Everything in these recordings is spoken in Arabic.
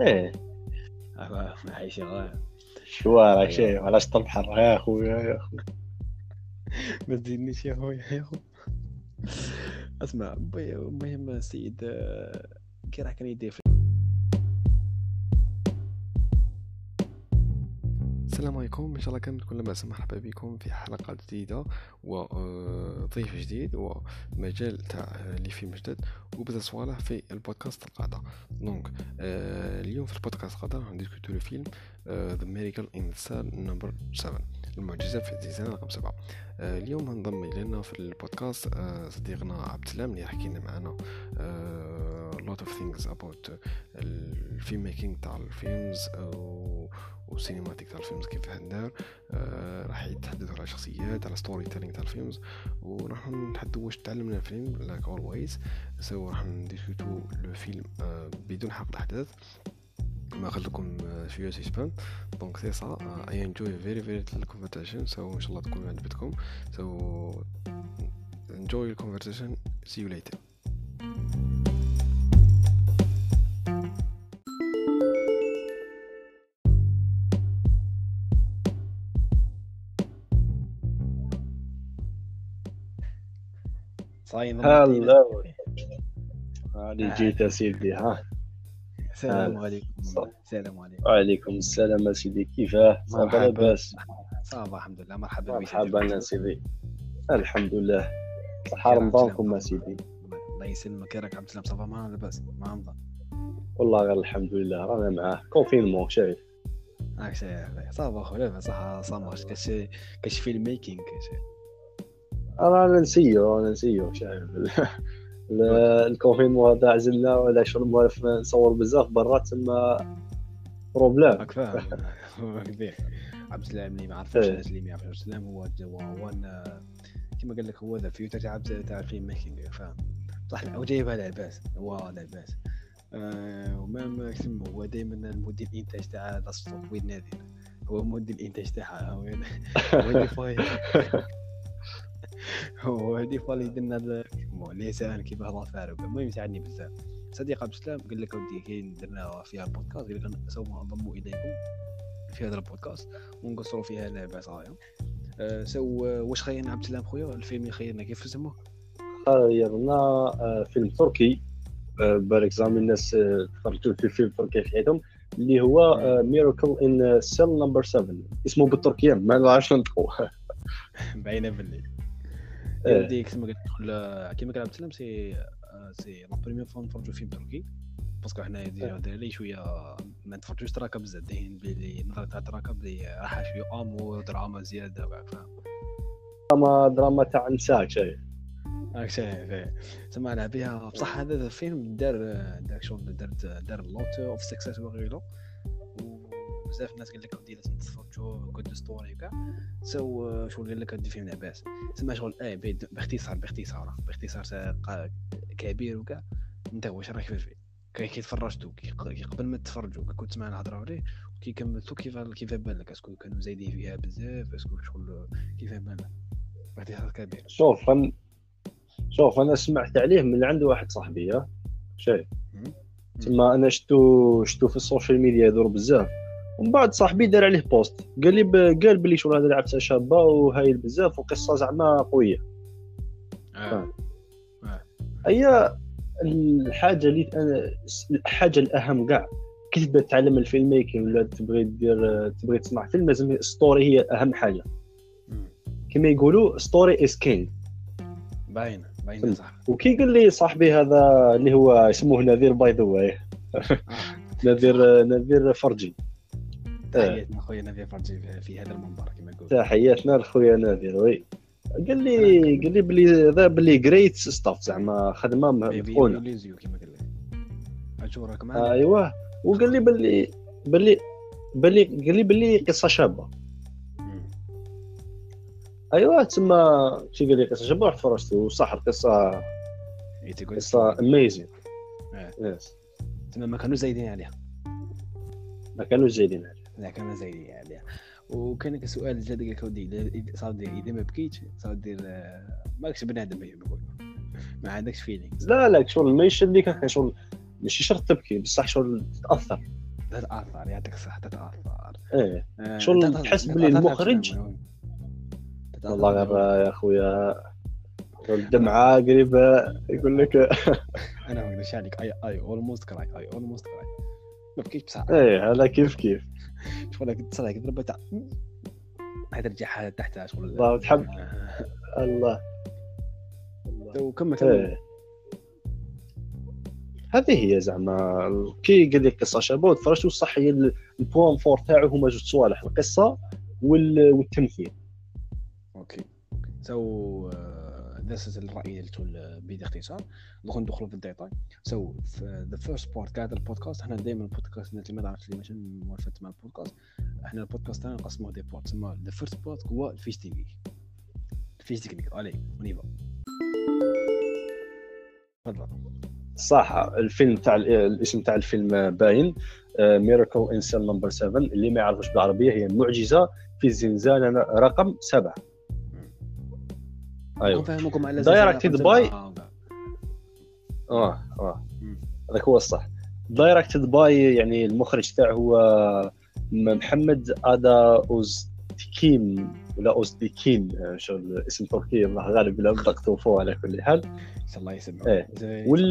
إيه. عايشين غاية شو راك شي علاش تنحر يا خويا يا خويا ما تزيدنيش يا خويا يا خويا أسمع المهم السيد آه، كي راح كان يدير السلام عليكم. إن شاء الله كان كل بأس مرحبا بكم في حلقة جديدة وضيف جديد ومجال تاع آه، اللي فيه مجدد. وبزاف صوالح في البودكاست القادة donc آه، اليوم في البودكاست القادة راح نديسكوتو le film the Miracle in Cell Number 7 المعجزة في الزنزانة رقم 7 آه، اليوم انضم إلينا في البودكاست آه، صديقنا عبد السلام اللي يحكي لنا معنا lot of things about ال filmmaking تاع ال films وال cinematic تاع ال films كيف هندار آه، راح يتحدثوا على شخصيات على storytelling تاع ال films وراح نتحدثوا واش تعلمنا الفيلم like always so راح نديسكوتو le film آه، بدون حرق الأحداث. ما خليكم شوية suspense donc c'est ça et enjoy very very ال conversation so إن شاء الله تكون عجبتكم. so enjoy the conversation. See you صاين هلا. هاني جيت يا سيدي ها؟ السلام. عليكم. السلام عليكم. وعليكم السلام سيدي كيفاه ça va. لاباس ça va الحمد لله. مرحبا بك. مرحبا يا سيدي. الحمد لله. صحة رمضانكم يا؟ سيدي؟ الله يسلمك. راك عبد السلام ça va ما لاباس ما رمضان والله غير الحمد لله. رانا معاه. confinement شايف؟ هاك شي ça va خويا لاباس صح كاش كاش فيلم ميكينغ كاش رانا نسيو رانا نسيو. شايف ال- الكونفينمون هذا عزلنا ولا شغل موالف نصور بزاف برا تما بروبليم راك فاهم. هو كبير. عبد السلام اللي ما عرفوش إيه. الناس اللي ما يعرفوش عبد السلام هو هو كيما قال لك هو ذا فيوتر تاع عبد- تاع الفيلم ميكينغ فاهم. صح هو جايبها لاباس هو لاباس آه ومام كتم هو دائما المدير الانتاج تاع ذا ستوب وين نادي هو مدير الانتاج تاعها. هو هو فاي اللي درنا ال- مو لسان كيما هضر فارغ المهم يساعدني بزاف صديق عبد السلام قال لك ودي كي درنا فيها البودكاست قال لك سوف أنضم إليكم في هذا البودكاست ونقصروا فيها لعبة صغيره أه so واش خيرنا عبد السلام خويا؟ الفيلم اللي خيرنا كيف اسمه؟ خيرنا آه، فيلم تركي. آه، بالك زعما الناس آه، تفرجوا في فيلم تركي في حياتهم اللي هو Miracle in Cell Number 7 اسمه بالتركية ما نعرفش نطقوا باينة باللي. إيه. ودي كما قلت لك كيما قال عبد السلام c'est آه، c'est la première fois نتفرجوا فيلم تركي. parce que حنا déjà دايرين شوية ما نتفرجوش تراكا بزاف دايرين بلي نظرة تاع تراكا بلي راح شوية آمور دراما زيادة وكاع فاهم. دراما دراما تاع نساء شايف هاك شايف على بها بصح هذا الفيلم دار دار شغل درت دار lot of success وغيره. وبزاف الناس قال لك ودي لازم تتفرجوا good story وكاع so شغل قال لك هاد الفيلم لاباس سمع شغل آه بيد- باختصار باختصار باختصار سا- قا- كبير وكاع انت واش راك في الفيلم. كي كي تفرجتو كي كي قبل ما تفرجوا كي كنت تسمع الهضرة عليه وكي كملتو كيف كيف بان لك est-ce que كانوا زايدين فيها بزاف est-ce que شغل كيف بان لك باختصار كبير. شوف أنا شوف أنا سمعت عليه من عند واحد صاحبي شايف. تما أنا شفتو شفتو في ال social media يدور بزاف. ومن بعد صاحبي دار عليه post. قال لي ب... قال بلي شغل هذا لعبته شابة وهايل بزاف وقصة زعما قوية. آه. هي الحاجة اللي أنا الحاجة الأهم كاع. كي تبدأ تتعلم ال filmmaking ولا تبغي دير تبغي تصنع فيلم لازم story هي أهم حاجة. كما يقولوا story is king باينة باينة. صح. وكي قال لي صاحبي هذا اللي هو اسمه نذير by the way آه. نذير نذير فرجي. تحياتنا خويا نذير فرجي في- هذا المنبر كما يقول. تحياتنا لخويا نذير oui. قال لي قال لي بلي هذا بلي great stuff زعما خدمة متقونه كما قال لك. أشوف راك معنا أيوه. وقال لي بلي بلي بلي قال لي بلي قصة شابة. مم. أيوه تما شي قال لي قصة شابة رحت فرجت وصح القصة إيه قصة amazing إيه. yes تما ما كانوا زايدين عليها. ما كانوش زايدين عليه لا كانوا زايدين عليها وكان لك سؤال زاد قال لك ودي صار دير اذا ما بكيتش صار دير آه، ماكش بنادم هي بقول ما عندكش feelings لا لا شغل ما يشدك شغل ماشي شرط تبكي بصح شغل تتأثر. تتأثر يعطيك الصحة تتأثر. إيه آه، شغل تحس بلي المخرج- والله غير؟ يا خويا الدمعة قريب يقول لك. أنا ما عليك I I almost cry I almost cry ما بكيتش بصح إيه هذا كيف كيف؟ شغل هيك ضربه تاع هذا رجع تحت شغل الله تحب. الله. وكمل كمل إيه. هذه هي زعما كي قال لك قصه شابه تفرجت صح هي ال- ال point fort تاعو هما جوج صوالح القصة وال- والتمثيل. okay. okay so this الرأي تقول باختصار دوك ندخلوا في الديتاي so the first part هذا البودكاست. إحنا دائما البودكاست اللي ما نعرفش اللي ماشي موافقت مع البودكاست. إحنا البودكاست تاعنا نقسموه des parts تسمى the first part هو ال fiche technique ال fiche technique allez on y va تفضل. صح الفيلم تاع ال- الاسم تاع الفيلم باين. Miracle in Cell Number 7 اللي ما يعرفوش بالعربية هي معجزة في زنزانة رقم سبعة. أيوه. نفهمكم على رقم سبعة. آه آه. هذاك هو الصح. directed by يعني المخرج تاعه هو محمد أدا أوزتيكين ولا أوزتيكين آه، شو الاسم تركي الله غالب الا نطقته فوق على كل حال. الله إيه. زين. وال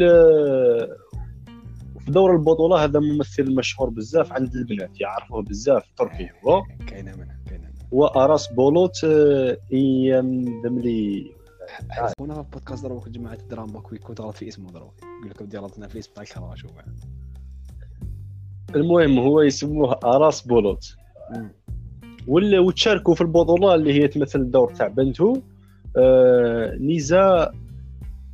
في دور البطولة هذا ممثل مشهور بزاف عند البنات يعرفوه بزاف تركي هو كاينة منها كاينة منها. هو اراس بولوت آه، إينملي. حسبونا في البودكاست دروك جماعة الدراما كويك كنت غلط في اسمه دروك يقول لك بدي غلطنا في الاسم تاع ال crush شوف المهم هو يسموه أراس بولوت. وال- وتشاركوا في البطولة اللي هي تمثل الدور تاع بنته آه، نيزا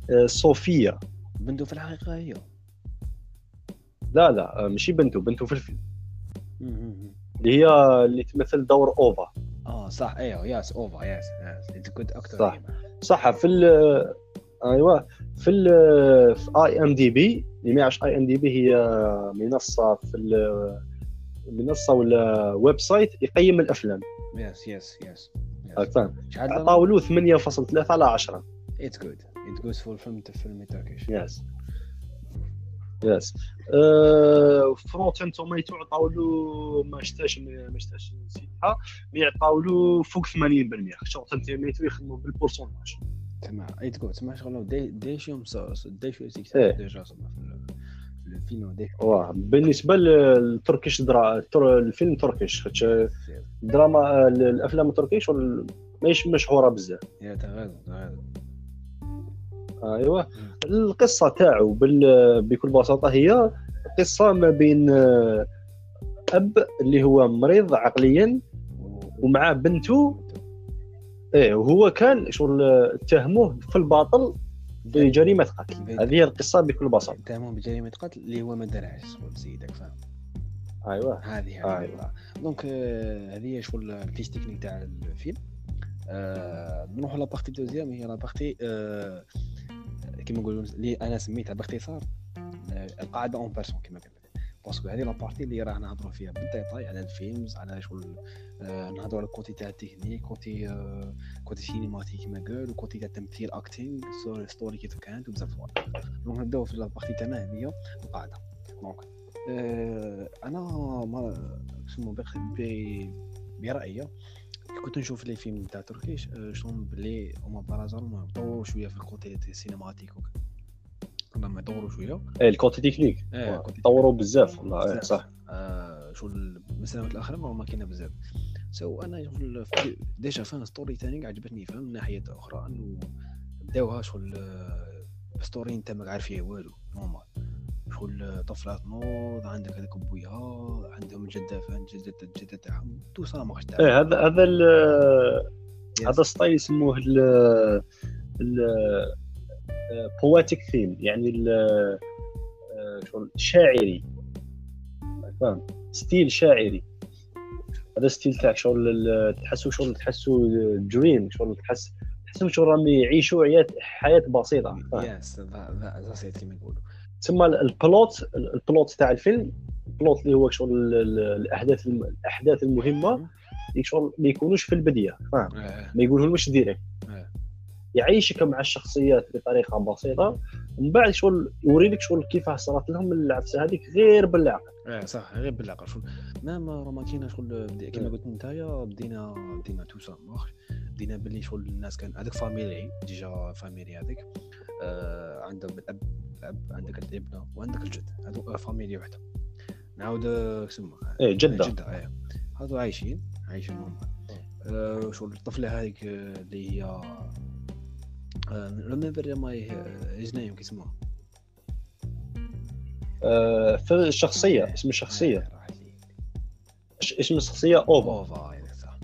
آه، صوفيا. بنته في الحقيقة هي. لا لا آه، ماشي بنته بنته في الفيلم. اللي هي اللي تمثل دور أوفا. آه صح أيوه yes أوفا yes yes. كنت أكثر صح. صح في ال أيوه في ال في IMDb اللي ما يعرفش IMDb هي منصة في ال- منصة ولا website يقيم الافلام yes yes yes فاهم؟ شحال عطاو له 8.3 على 10 it's good it's good for film film Turkish yes yes. Rotten Tomatoes عطاو له ما شتاش ما شتاش نسيتها. mais عطاو له فوق 80% خاطر Rotten Tomatoes يخدموا بال pourcentage تمام. it's good تسمع شغل دي ديشيوم ديشيوم إيه. déjà في الفيلم واه. بالنسبة لل Turkish drama. الفيلم Turkish الدراما الأفلام التركيش ماهيش مشهورة بزاف. يا تغازل تغازل أيوه. القصة تاعو بال... بكل بساطة هي قصة ما بين آه، أب اللي هو مريض عقليا ومعاه بنته. إيه وهو كان شغل اتهموه في الباطل بجريمة قتل. هذه هي القصة بكل بساطة. اتهموه بجريمة قتل اللي هو ما دارهاش سيدك فاهم؟ أيوه. هذه آه، أيوة. donc آه، هذه هي شغل ال fiche technique تاع الفيلم. آه، نروحوا la partie deuxième. هي la partie آه، كيما نقولوا اللي أنا سميتها باختصار آه، القاعدة en personne كما قلت لك. parce que هذه la partie اللي راح نهضروا فيها بال détail على ال films على شغل آه، نهضروا على ال côté تاع ال technique côté آه، côté cinématique كما قال و côté تاع التمثيل acting story كيف كانت وبزاف donc نبداو في la partie تاعنا هذه القاعدة. donc آه، أنا ما شنو برأيي كنت نشوف les films تاع Turkish آه، شلون بلي هما par raison طوروا شوية في ال côté ال cinématique وكذا لما يطوروا شوية. إيه ال côté technique إيه، côté طوروا بزاف والله إيه،. صح. آه شو المساوات الاخرى ما كاينة بزاف. so أنا déjà فان storytelling عجبتني فهم من ناحية أخرى إنه بداوها شغل آه، ستوري أنت ما عارف فيها والو نورمال شغل طفلة تنوض عندك هذاك بويها عندهم جده فان جدة الجده تاعهم تو سا ما خشت إيه هذا هذا هذا ستايل يسموه ال ال بواتيك ثيم يعني ال شغل شاعري. فاهم؟ ستيل شاعري. هذا ستيل تاعك شغل تحسوا شغل تحسوا dream شغل تحس تحسوا شغل راهم يعيشوا حياه بسيطة؟ yes that that's it كيما يقولوا. تسمى ال plot ال plot تاع الفيلم ال plot اللي هو شغل ال- ال- الأحداث الأحداث المهمة شغل ما يكونوش في البدية فاهم؟ آه، ما يقولهمش direct آه. يعيشك مع الشخصيات بطريقة بسيطة ومن بعد شغل يوري لك شغل كيفاه صارت لهم العفسه هذيك غير بالعقل آه صح غير بالعقل شغل même راه ما كاينة شغل بدي- كيما قلت نتايا بدينا بدينا tout ça بدينا باللي شغل الناس كان هذاك famille déjà famille هذيك. عندهم الاب الاب عندك الابنه وعندك الجد. هذو famille وحدة. نعاود آه، كسمه إيه جدة. جدة إيه. هذو عايشين عايشين هم. آه شغل الطفلة هذيك آه، اللي هي remember me his name كيسموها آه في الشخصية اسم الشخصية. آه، اسم الشخصية؟ أوفا. أوفا صح.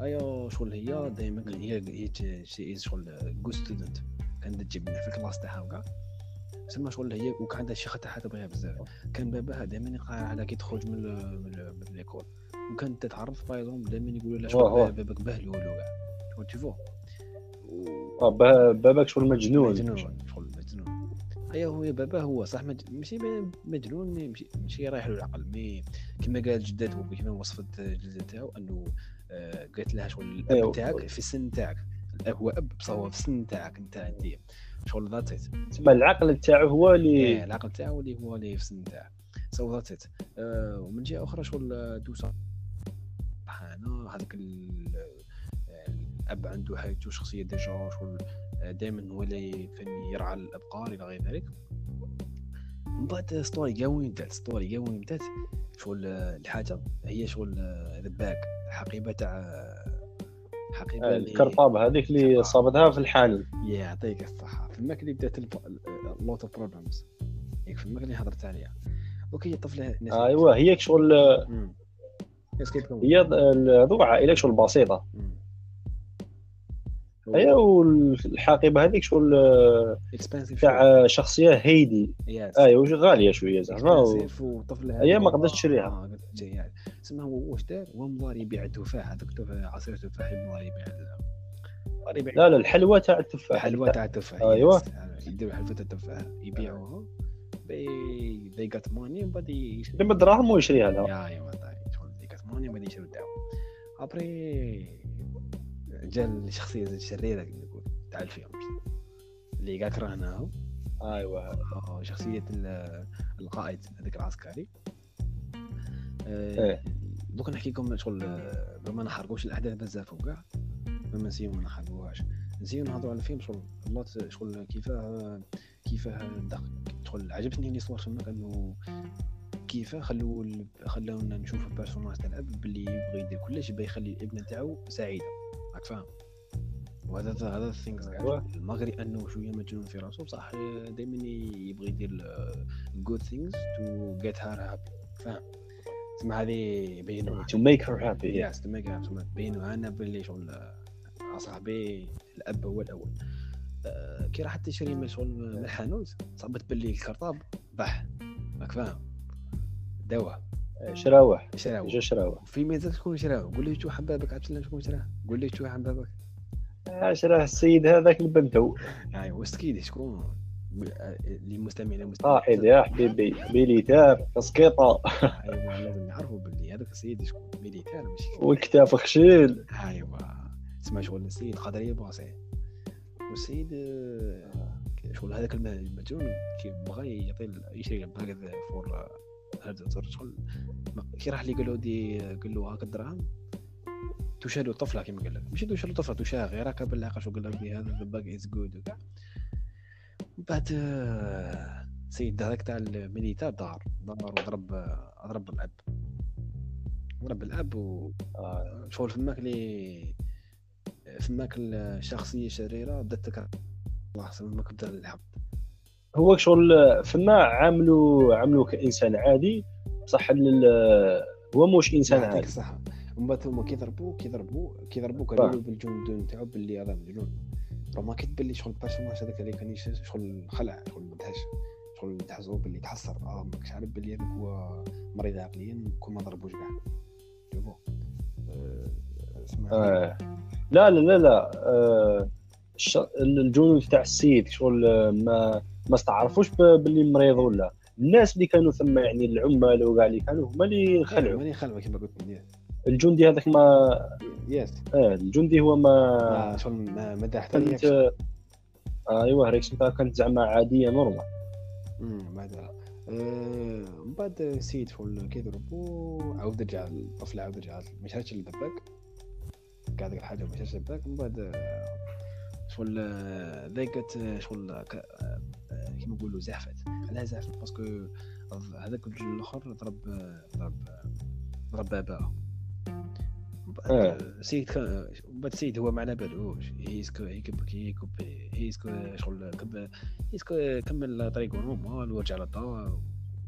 ايوا شغل هي؟ دائما هي هي she شغل good student كانت تجيب في ال classe تاعها وكاع تسمى شغل هي وكان عندها الشيخه تاعها تبغيها بزاف. كان باباها دائما يقرا على كي تخرج من من, l'école وكانت تتعرف par exemple دائما يقولوا لها. شغل باباك بهلول وكاع شغل تشوفو آه با- باباك شغل مجنون. مجنون شغل مجنون. ايوا هو بابا هو صح مج... ماشي مجنون ماشي ماشي رايح له العقل. mais كما قال جدته كما وصفت جدته تاعو أنه آه قالت لها شغل الأب أيوة. تاعك في السن تاعك. هو أب بصح هو في السن تاعك أنت انت شغل that it تسمى العقل تاعو هو إيه اللي العقل تاعو اللي هو اللي في السن تاعك. so that's it ومن جهة أخرى شغل آه، de ça سبحانه هذاك ال- آه، الأب عنده حاجته شخصيه déjà شغل دائما هو اللي فهمني يرعى الأبقار إلى غير ذلك. من بعد story كاع وين بدات story كاع وين بدات شغل آه، الحاجة هي شغل the bag الحقيبة تاع حقيبه آه، ال cartable هذيك اللي. صابتها في الحانوت يعطيك الصحة. فماك اللي بدأت lot of problems ياك فماك اللي هضرت عليها. okay الطفلة ناس ايوا هي شغل هي ذو عائلة شغل بسيطة. مم. هي والحقيبة هذيك شغل آه، تاع شخصية هيدي. ايوا غالية شوية زعما وطفل هي ما قدرتش تشريها. تشريها تسمى هو واش دار؟ هو مضار يبيع التفاح هذاك التفاح عصير تفاح مضار يبيع لا لا الحلوى تاع التفاح. حلوى تاع التفاح. أيوة. يس. يديروا حلوى تاع التفاح. يبيعوها. بي they got money ومن بعد يشري. لما دراهم ويشريها لها ما طاي شغل ديك ثمانية ما يشرو الدعوة ابري جا الشخصية الشريرة كما نقول تاع الفيلم. اللي قاعد كرهناه ايوا شخصية ال- القائد هذاك العسكري. إيه. آه، دوك نحكي لكم شغل آه، ما نحرقوش الأحداث بزاف وكاع بما نسيو ما نحرقوهاش نسيو نهضروا على الفيلم شغل الله شغل كيفاه كيفاه شغل عجبتني اللي صور تماك إنه كيفاه خلو خلاونا نشوف ال personnage تاع الأب باللي يبغي يدير كلش يبغي يخلي الابنه تاعو سعيده فاهم. وهذا هذا ال things أيوة. المغري أنه شوية مجنون في راسه بصح دائما يبغي يدير ال good things to get her happy فاهم. تسمى هذه بينوا to make her happy. yes to make بينوا أنا باللي شغل آه، صاحبي الأب هو الأول. آه، كي راح تشري من شغل من الحانوت صابت باللي الكرطاب بح راك فاهم. دواء شراوح شراوه جا شراوح. في ميزات شكون شراوه قول لي شو حبابك؟ عبد السلام شكون شراه قول لي شو حبابك؟ آه، شراه السيد هذاك البنتو يعني وستكيدي شكون آه، اللي مستمعين صاحب يا حبيبي. ميليتار تسقيطة. ايوا لازم يعرفوا باللي هذاك السيد شكون ميليتير ماشي والكتاف خشيل ايوا تسمى شغل السيد قادر يباصي والسيد آه، شغل هذاك الم- المجنون كي بغى يعطي يشري الباكت فور هذا شغل كي راح لي قال له دي قال له هاك الدراهم. تشالو طفلة كما قال لك. ماشي تشالو طفلة تشاه غير هكا بالعقل شو قال لك هذا ذا باك از جود وكاع بعد آه، سيد هذاك تاع الميليتار دار. دار وضرب ضرب الأب. ضرب الأب و آه، شغل فماك لي فماك الشخصية الشريره بدأت تكره الله فماك بدأ الحق هو شغل فما عاملو عاملو كإنسان عادي بصح هو موش إنسان عادي. بعد هما كيضربوا كيضربوا كيضربوا. قالوا له بالجند نتاعو باللي هذا مجنون. راه ما كتبان لي شغل البيرسوناج هذاك اللي كان شغل خلع شغل مدهش شغل تحسوا باللي تحسر. آه ماكش عارف باللي هذاك هو مريض عقليا كون ما ضربوش كاع. شوفوا آه، آه. لا لا لا لا. آه، الجنود تاع السيد شغل آه، ما ما استعرفوش باللي مريض ولا. الناس اللي كانوا ثم يعني العمال وكاع اللي كانوا هما اللي خلعوا. ماني خلعوا كما قلت لك. الجندي هذاك ما يس آه الجندي هو ما ما شغل ما ما دار حتى فهمت reaction ايوا تاع كانت زعما عادية نورمال امم بعدها آه، من بعد السيد شغل كيضربو عاود رجع الطفل عاود رجع ما شاركش للدباك كاع ديك الحاجة ما شاركش للدباك من بعد آه، شغل آه، ذاك شغل آه، آه، كيما نقولوا زعفت علاه زعفت باسكو هذاك الرجل الأخر ضرب ضرب ضرب باباه من بعد آه. السيد كان من بعد السيد هو ما على بالوش هيسكو هيكب هيكب هيسكو شغل كب هيسكو كمل طريقه نورمال ورجع للدار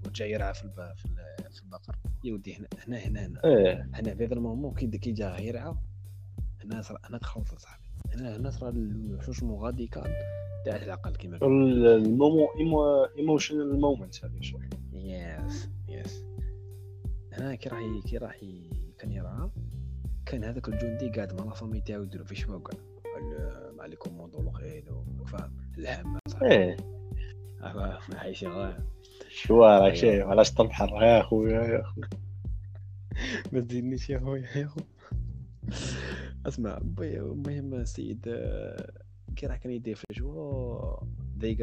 ورجع يرعى في الب... في, ال... في البقر. يودي هنا هنا هنا هنا, إيه هنا في هذا المومون كي كي جا يرعى هنا هنا تخلط صاحبي. هنا صار الوحوش المغادي كان تاع العقل كيما المومو ايموشنال مومنت هذيك شغل يس يس هنا كي راح كي راح كان يرعى كان هذاك الجندي قاعد مع la famille تاعو يديرو في قاعد ال- مع les commandos الاخرين فاهم الهم إيه. آه، شو راك أيوة. شيء علاش تنحر يا خويا يا خويا ما تزيدنيش يا خويا. يا خو أسمع المهم السيد كي راح كان يدير في الجو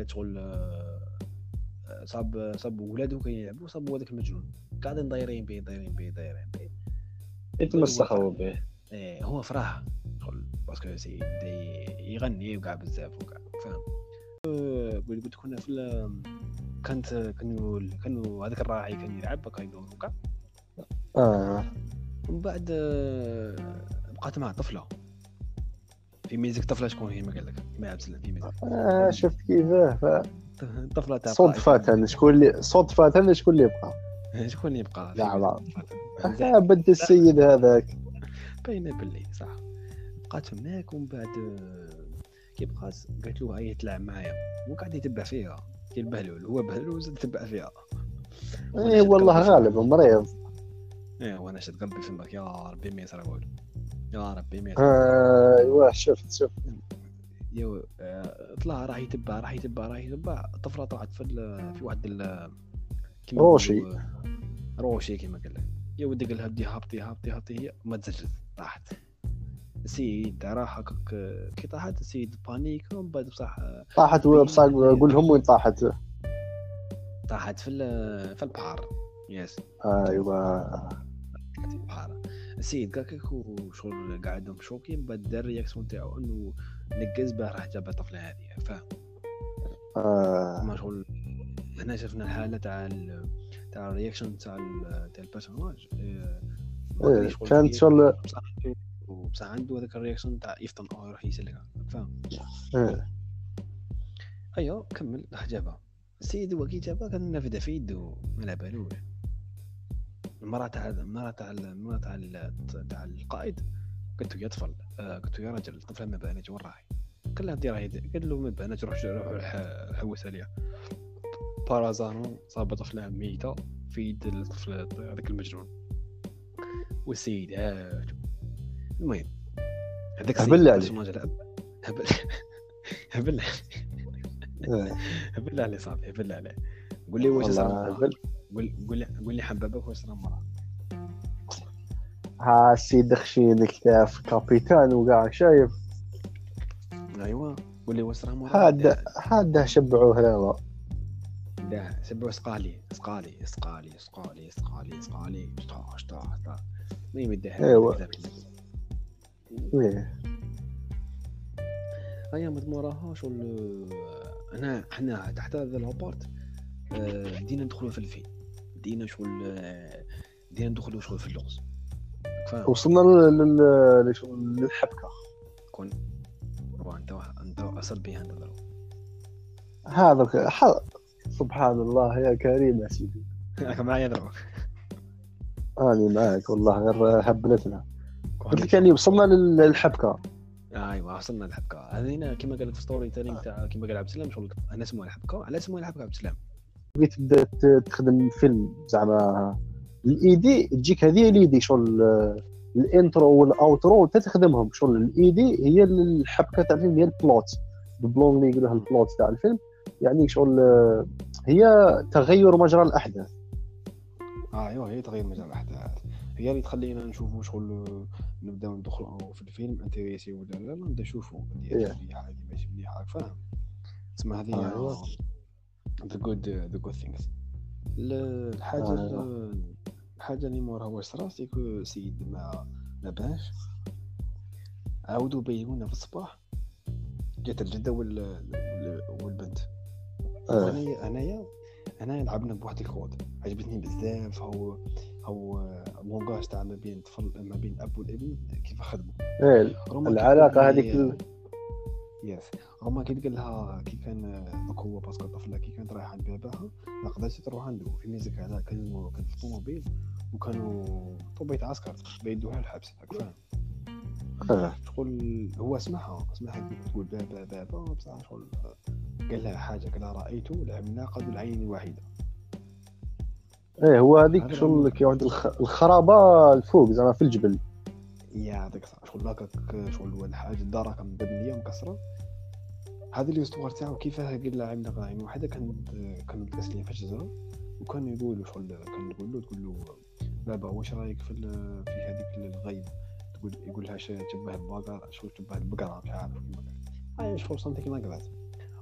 شغل آه، صاب صاب ولادو كي يلعبوا صابوا هذاك المجنون. قاعدين دايرين بيه دايرين بيه دايرين بيه. يتمسخروا به إيه هو فرح. شغل باسكو سي بدا يغني وكاع بزاف وكاع فاهم؟ أه، قلت قلت كنا في كانت كانوا كانوا هذاك الراعي كان يلعب هكا يدور وكاع آه. ومن بعد بقات معاه طفلة. في ميزك طفلة شكون هي ما قال لك ما عبد السلام في ميزك آه، شفت كيفاه طفلة تاع صدفة شكون اللي صدفة شكون اللي يبقى. قائد. شكون اللي يبقى؟ في لا، لا. بنت السيد هذاك. باينه باللي صح. بقات هناك ومن بعد آه، كي بقات قالت له هاي تلعب معايا. هو قاعد يتبع فيها. كي البهلول هو بهلول وزاد يتبع فيها. إيه والله غالب مريض. إيه وأنا شد قلبي في يا ربي ما يصير والو يا ربي ما يصير آه، ايوا شفت شفت يو آه، طلع راح يتبع راح يتبع راح يتبع. الطفله طلعت في ال- في واحد rocher. يقولوا، rocher كيما قال لك. يا ودي قال لها بدي هابطي هابطي هابطي هي ما تزجت طاحت السيد راح هكاك آه، كي طاحت. السيد panique ومن بعد بصح آه، طاحت بصح قول لهم وين طاحت. طاحت في في البحر. yes. ايوا في البحر. السيد قال وشغل قاعدهم choqué من بعد دار ال réaction تاعو إنه نقز باه راح جاب الطفلة هذه فاهم؟ آه، ما شغل هنا شفنا الحالة تاع ال- تاع ال reaction تاع ال- تاع ال personnage آه، إيه، كانت شغل- بصح عنده- هذاك ال reaction تاع يفطن أو يروح يسلقها فاهم؟ إيه. أيوه كمل راح جابها. السيد هو كي جابها كان نافذه في يده ما على بالوش المرأة تاع المرأة تاع المرأة تاع تاع القائد قلت له يا طفل آه، قلت له يا رجل الطفلة ما بانت وين راهي قال لها يدي قال له ما بانت روح روح روح حوس عليها بارازانو صاب طفلة ميتة في يد الطفل هذاك المجنون والسيد هاج المهم هذاك السيد هبل عليه. هبل هبل. هبل عليه صاحبي هبل عليه قول لي واش صار والله معاه؟ بل- قول قول قول لي حبابك واش صار مرة ها السيد خشين كتاف كابيتان وكاع شايف. ايوا قول لي واش صار مرة هذا هذا شبعوه هذا. لا سبوا سقالي سقالي سقالي سقالي سقالي سقالي شطا شطا شطا ما يمدها أيوا. إيه. هيا مد موراها شغل انا إحنا تحت هذا الهوبارت آه، بدينا ندخلوا في الفيلم بدينا شغل بدينا ندخلوا شغل في اللغز. وصلنا لل- لل- لل- للحبكة. كون أنت أنت أصل بها أنت هذا ح- سبحان الله يا كريم يا سيدي. راك معايا ضرب اني معاك والله غير هبلتنا قلت لك يعني وصلنا لل- للحبكة. ايوا وصلنا للحبكة. هذينا كما قال لك في storytelling تاع كما قال عبد السلام شغل أنا سموها الحبكة على سموها الحبكة عبد السلام. بغيت تبدا تخدم فيلم زعما. ال idée تجيك هذه ال idée شغل آه، ال intro وال outro انت تخدمهم شغل ال idée هي الحبكة تاع الفيلم هي ال plot ال plot اللي يقولوها ال plot تاع الفيلم. يعني شغل آه، هي تغير مجرى الأحداث. آه ايوا هي تغيير مجال الأحداث. هي اللي تخلينا نشوفوا شغل نبداو ندخلوا في الفيلم انتريسي ولا لا نبدا نشوفوا إيه. هذه ماشي مليحه فاهم. تسمى هذه أيوة. ذا جود ذا جود ثينكس الحاجة أيوة. الحاجة اللي موراها واش صرا؟ سيكو سيد ما بانش عاودوا بينونا في الصباح. جات الجدة وال... وال- والبنت. آه. انايا انايا أنايا لعبنا بواحد الكود عجبتني بزاف. هو هو اللونغاج تاع ما بين الطفل ما بين الاب والابن كيف خدموا. إيه، تقول هذيك يس روما كي تقول لها كي كان دوك هو باسكو الطفله كي كانت رايحة عند باباها ما قدرتش تروح عنده. في ميزك على كانوا كان في الطوموبيل وكانوا طوبيت عسكر بيدوها الحبس راك فاهم. آه. شغل هو سمعها سمعها تقول بابا بابا بصح شغل. قال لها حاجة قال لها رايت العملاق ذو العين الواحده إيه هو هذيك هذا شغل. كي واحد الخ- الخرابة الفوق زعما في الجبل. يعطيك الصحة شغل هكاك شغل هو الحاجة الدار مبنيه ومكسره هذه الاستوار تاعو كيفاه قال ذو العين الواحده كان كانوا متكسلين في الشجره وكان يقول شغل كان يقول له تقول له بابا واش رأيك في في هذيك الغيب تقول يقول لها تشبه البقرة شو تشبه البقرة مش عارف هاي شغل something like that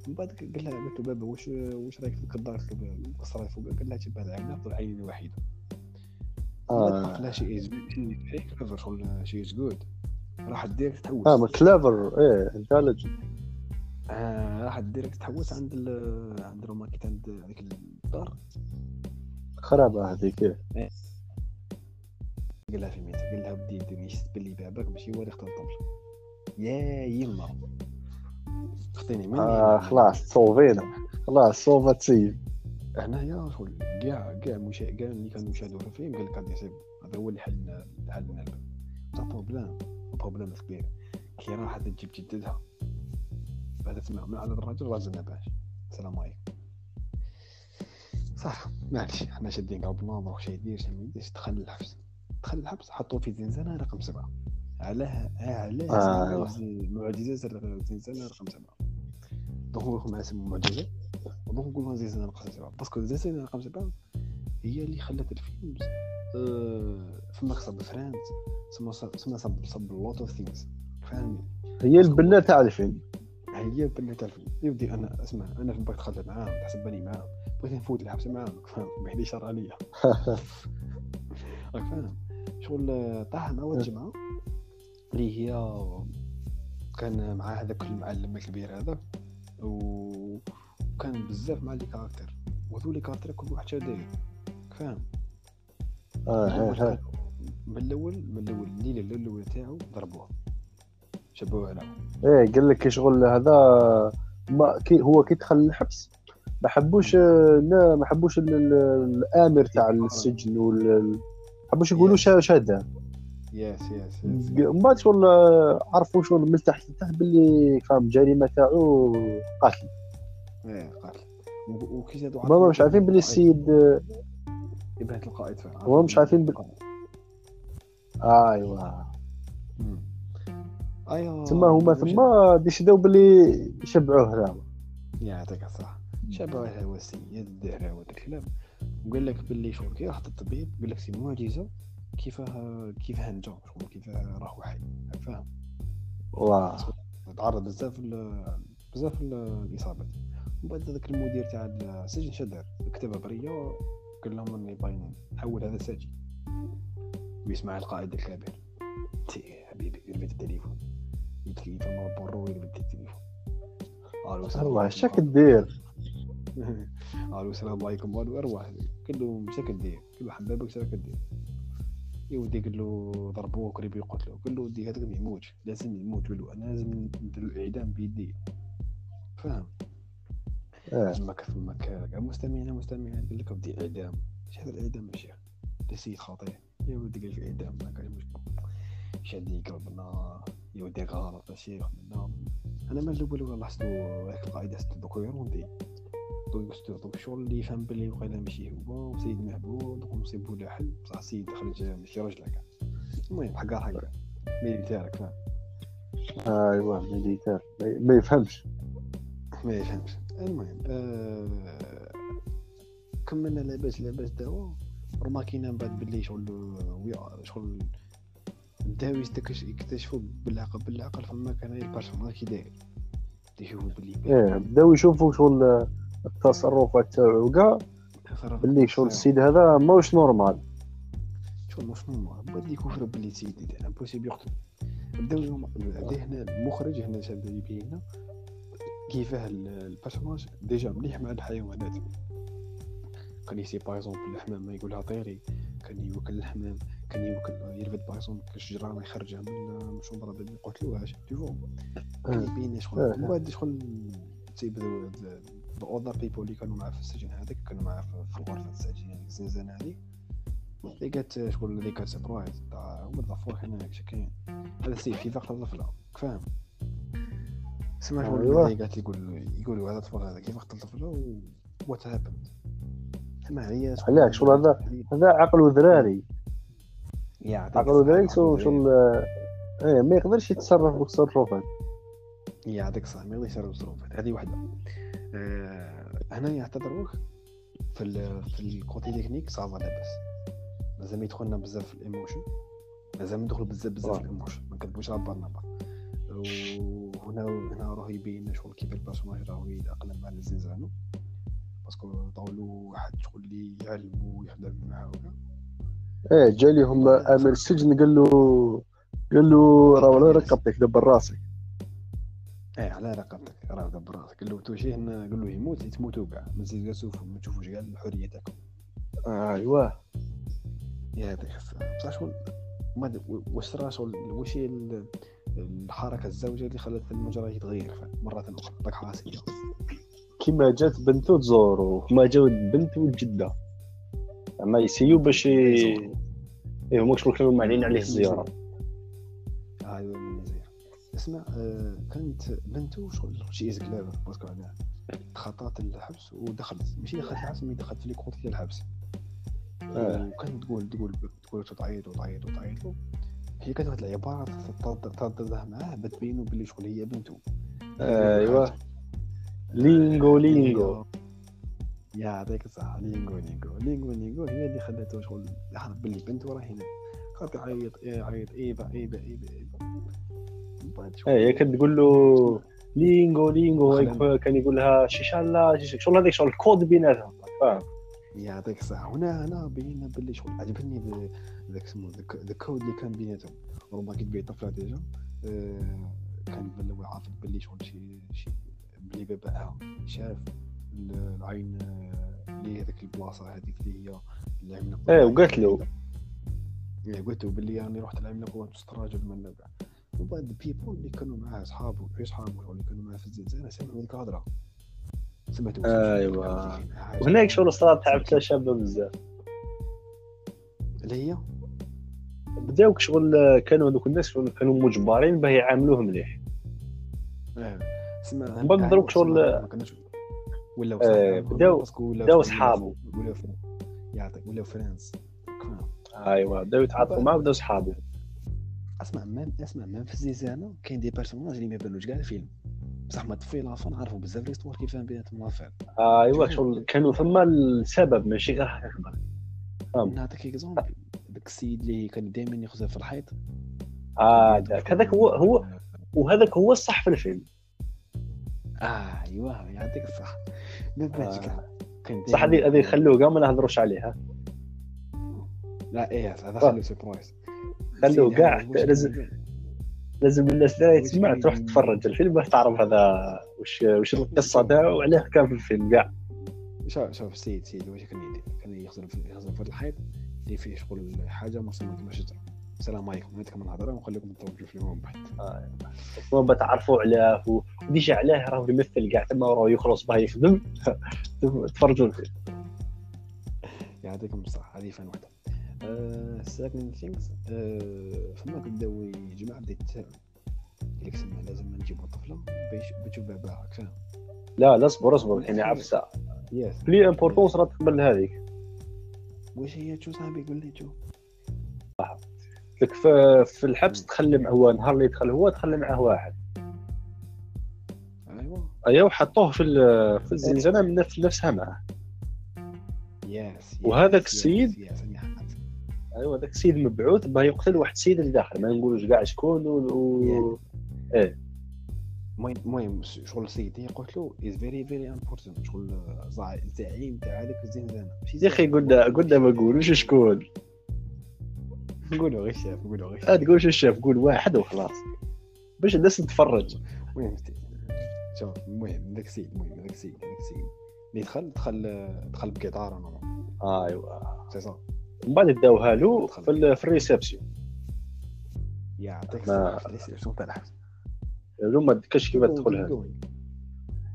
من بعد قال لها قلت له بابا واش واش رأيك في الدار المكسره فوق قال لها تشبه العملاق ذو العين الواحده آه. لا she is clever شغل she is good راح direct تحوس آه كليفر إيه انتليجنت آه راح ديريكت تحوس عند ال عند روما كيت عند هذيك الدار. خرابة هذيك إيه. قال لها في قال لها بدي ديري بلي باباك ماشي هو اللي اختار الطفل يا يما. اختيني مني آه خلاص صوفينا. خلاص صوفت سيد هنايا شغل كاع كاع مشا كاع اللي كانوا يشاهدوا في الفيلم قال لك هذا هو اللي حل حل لنا بروبليم بروبليم كبير كي راحت تجيب جدتها. بعد تسمع من هذا الرجل راجل ما باش السلام عليكم. صح معليش حنا شادين قلبنا نروح شي يدير شي ما يديرش. دخل الحبس دخل الحبس حطوه في زنزانة رقم سبعة. علاه علاه آه. معجزة زنزانة رقم سبعة. donc نروحو مع اسم معجزه donc نقولوا زنزانة رقم سبعة. parce que زنزانة رقم سبعة هي اللي خلت الفيلم آه، في مقصد فرانس سما سما صب صب lot of things. فاهمني؟ هي البنه تاع الفيلم. هي بنت تاع الفيلم يبدي أنا أسمع. أنا في بالك دخلت معاهم تحسبني معاهم. بغيت نفوت الحبس معاهم. فاهم؟ بعيد شر عليا. راك فاهم؟ شغل آه، طاح مع واحد الجمعه اللي هي كان مع هذاك المعلم الكبير هذا. وكان بزاف مع les caractères. وذو les caractères كل واحد شا داير فاهم؟ آه آه من الأول من الأول الليلة الأولى تاعو ضربوها شبوه على إيه قال لك شغل هذا ما كي هو كي دخل الحبس. ما حبوش آه، لا ما حبوش ال- ال- الآمر تاع السجن وال ما حبوش يقولوا شا شاده yes yes yes من بعد شغل آه، عرفوا شغل من تحت لتحت باللي فاهم الجريمه تاعو قتل إيه قاتل. وكي زادوا هما مش عارفين باللي السيد آه، يبهت القائد فعلا. هما مش عارفين بال- ايوا أيوه تما هما ثما ديسيداو باللي يشبعوه هذا يعطيك الصح شبه هو السيد الدهراوي وداك الكلام. وقال لك باللي شغل كي راح الطبيب؟ قال لك c'est معجزة. كيفاه كيفاه نجا شغل كيفاه راهو حي؟ فاهم. واه تعرض بزاف بزاف الإصابات. ومن بعد هذاك المدير تاع السجن شدر كتبها بريه قال لهم إني باين نحول هذا ساجي ويسمع القائد الكبير. تي حبيبي قلبت التليفون. يتكلم برو قلبت التليفون ألو السلام الله عليكم. شاك دير. ألو السلام عليكم ألو ارواح قال له مش كدير قال له حبابك شنو كدير يا ودي قال له ضربوه قريب يقتلوه قال له ودي هذاك ما يموتش لازم يموت قال له أنا لازم ندير الإعدام بيدي. فاهم. تماك تماك كاع مستمعين مستمعين. قال لك ودي إعدام. إيش هذا الإعدام يا شيخ؟ ده سيد خطير يا ودي قال لك إعدام. ما كان مشكل شادي قلبنا. يا ودي غلط يا شيخ منا أنا ما الأول والله لاحظتو هذاك القاعده ستو دوك يروندي دوك دوك الشغل اللي يفهم بلي وقيلا ماشي هو وسيد محبوب دوك نصيبو له حل بصح السيد خرج ماشي راجل هكا المهم حقا حقا ميليتارك فاهم ايوا ميليتير ما- يفهمش ما يفهمش المهم آه... كملنا لاباس لاباس داو رماكينا من بعد باللي شغل ويا- شغل داو يستكش- يكتشفوا بالعقل بالعقل فما كان ال personnage كي داير يشوفوا باللي إيه بداو يشوفوا شغل التصرفات تاعو كاع باللي شغل السيد هذا ماهوش normal شغل مش normal بغا اللي يكون باللي سيدي impossible يقتل بداو هنا المخرج هنا شاد يبين كيفاه ال personnage déjà مليح مع الحيوانات. كان يسي par exemple الحمام ما يقولها طيري. كان يوكل الحمام كان يوكل par exemple الشجره ما يخرجها من ال chambre ما يقتلوهاش des fois كان يبين شغل من بعد شغل تيب ال other people اللي كانوا معاه في السجن هذاك كانوا معاه في الغرفة السجن الزنزانة هذيك اللي قالت شغل اللي كانت سبرايز تاع هو ذا هنا كاين. هذا سي في ضغط الطفله فاهم سمع شغل أيوة. اللي قالت يقول يقول هذا الطفل هذا كيف قتل الطفله و وات هابند هي علاش شغل هذا؟ هذا عقله ذراري يعطيك عقله ذراري الصحة، شو عقله شغل إيه ما يقدرش يتصرف بالتصرفات يعطيك الصحة ما يقدر يسرب الظروف هذه واحدة آه هنا يعتبروك في ال في ال côté technique ça va لاباس مازال يدخلنا بزاف في ال emotion مازال ندخلوا بزاف بزاف في. ال emotion ما نكذبوش على بعض وهنا هنا راه يبين شغل كيف ال personnage راه يتأقلم مع الزنزانه parce que طولوا واحد شغل اللي يعلم ويخدم معاه وكا. إيه جا لهم أمير السجن قال له قال له راه ولا رقبتك دبر راسك. إيه على رقبتك راه دبر راسك. قال له توجيه قال له يموت تموتوا كاع. ما تزيدوا تشوفوا ما تشوفوش كاع الحريه تاعكم ايوا يا الصراحة. بصح شغل واش راه شغل واش هي ال- الحركة الزوجيه اللي خلت المجرى يتغير؟ مرة أخرى راك حاسيه كيما جات بنته تزورو كما جاو بنته وجده زعما يسيو باش. إيه هما شغل كانوا معلين عليه الزيارة. ايوا من اسمع آه كانت بنته شغل she is clever parce que علاه خطات الحبس ودخلت. ماشي دخلت الحبس mais دخلت في les côtés ديال الحبس. آه. وكانت تقول تقول تقول تعيط وتعيط وتعيط هي كانت واحد العبارة ترددها معاه بتبينوا باللي شغل هي بنته. ايوا لينغو لينغو يعطيك الصحة. لينغو لينغو لينغو لينغو هي اللي خلته شغل يعرف باللي بنته راه هنا. قعد يعيط يعيط ايبا ايبا ايبا ايبا شغل- إيه هي كانت تقول له لينغو لينغو أخلاق. هيك كان يقول لها شيشالا شيش- شغل هذيك شغل الكود بيناتهم؟ فاهم؟ يعطيك الصحة. هنا هنا بينا باللي شغل. عجبني ذا- ذاك اسمه ذا كود اللي كان بيناتهم. ربما كي تبيع طفلة déjà. آه، كان هو عارف باللي شغل شي شي. باللي باباها شاف ال- العين آه، اللي هذيك البلاصة هذيك اللي هي العملاق إيه وقالت له. إيه، قلت له باللي راني رحت العملاق وانت راجل من نبع وبعد البيبول اللي كانوا معاه أصحابه في أصحابه اللي كانوا معاه في الزنزانه سمعوا هذيك الهضرة. سمعتوا أيوة. وهناك شغل صارت تعبت شابة بزاف. اللي هي؟ بداوك شغل كانوا هذوك الناس كانوا مجبرين باه يعاملوه مليح. آه من بعد دروك شغل- ما كانوش ولا آه، بداو- بداو صحابو. ولا يعطيك ولا فرانس. ايوا بداو يتعاطفوا معاه بداو صحابه أسمع ما أسمع ما في الزنزانه كاين des personnages اللي ما يبانوش كاع الفيلم. بصح mais في la fin عرفوا بزاف l'histoire كيف بيناتهم l'affaire ايوا شغل كانوا ثم السبب ماشي غير فهم. نعطيك exemple داك السيد اللي كان دائما يخزر في الحيط. آه ذاك هذاك هو هو وهذاك هو الصح في الفيلم. آه ايوا يعطيك الصح ما بانش كاع آه. كان صح هذه هذه خلوه كاع ما نهضروش عليها. لا إيه هذا صح. خليه surprise خلوه كاع لازم- لازم الناس اللي تسمع تروح؟ تتفرج الفيلم باش تعرف هذا وش وش القصة تاعو وعلاه كان في الفيلم كاع شوف شوف السيد السيد واش كان يدير كان يخزر في الحيط اللي فيه شغل حاجة مرسومه كما شجره السلام عليكم. هذيك من الهضره ونخليكم تطولوا في اليوم بعد. ثم بتعرفوا علاه و- وديجا علاه راه يمثل كاع تما راه يخلص باه يخدم. تفرجوا الفيلم يعطيكم الصحة. هذه فان وحده سكند ثينكس فما كبداو يجمع بدا يتساءل قال لك سما لازم نجيبوا طفلة باش بتشوف باباها فاهم لا لا اصبر اصبر. كاين عفسه يس بلي امبورطونس راه تقبل هذيك. واش هي؟ تشو صاحبي؟ قول لي تشو لك في, الحبس دخل مع هو نهار اللي دخل هو دخل معاه واحد. ايوا ايوا وحطوه في في الزنزانة من نفس نفسها معاه. yes وهذاك السيد؟ ايوا ذاك السيد مبعوث باه يقتل واحد السيد اللي داخل ما نقولوش كاع شكون و... و... المهم المهم شغل سيدي قلت له is very very important شغل زع- زعيم تاع هذاك الزنزانة. يا أخي قلنا قلنا ما نقولوش شكون. نقولوا غير شاف نقولوا غير شاف تقولش الشاف قول واحد وخلاص. باش الناس تتفرج المهم شوف المهم ذاك السيد المهم ذاك السيد ذاك السيد. اللي دخل دخل دخل بقطار أنا. ايوا سي صا من بعد داوها له في, ال- في ال réception. يعطيك الصحه شنو تاع الحبس ما دكاش كيف تدخلها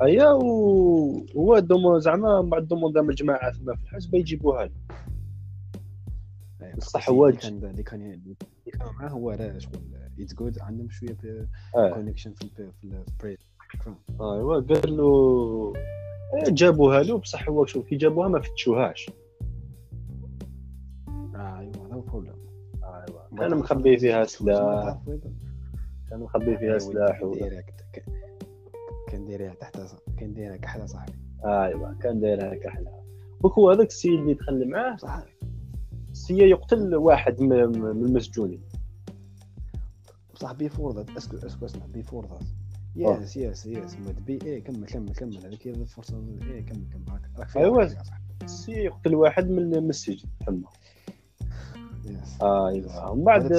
هيا و- هو زعما من بعد demande من الجماعة ثم في الحبس بيجيبوها له بصح اللي واجد. كان اللي كان اللي كان معاه هو راه شغل it's good عندهم شوية connection في في البريد ايوا قال له إيه، جابوها له. بصح هو شوف كي جابوها ما فتشوهاش. ايوا هذا هو ال problème ايوا كان مخبي فيها سلاح. كان مخبي فيها سلاح. كان دايرها تحت كان دايرها كحله صاحبي ايوا كان دايرها كحلها. دوك هو هذاك السيد اللي دخل معاه سي يقتل واحد من المسجونين. بصح before that est-ce que est-ce que اسمع before that. yes yes yes بي إيه؟ كمل كمل كمل. هذيك هي الفرصة. إيه كمل كمل. راك صح. سي يقتل واحد من السجن ثم yes. ايوا ومن بعد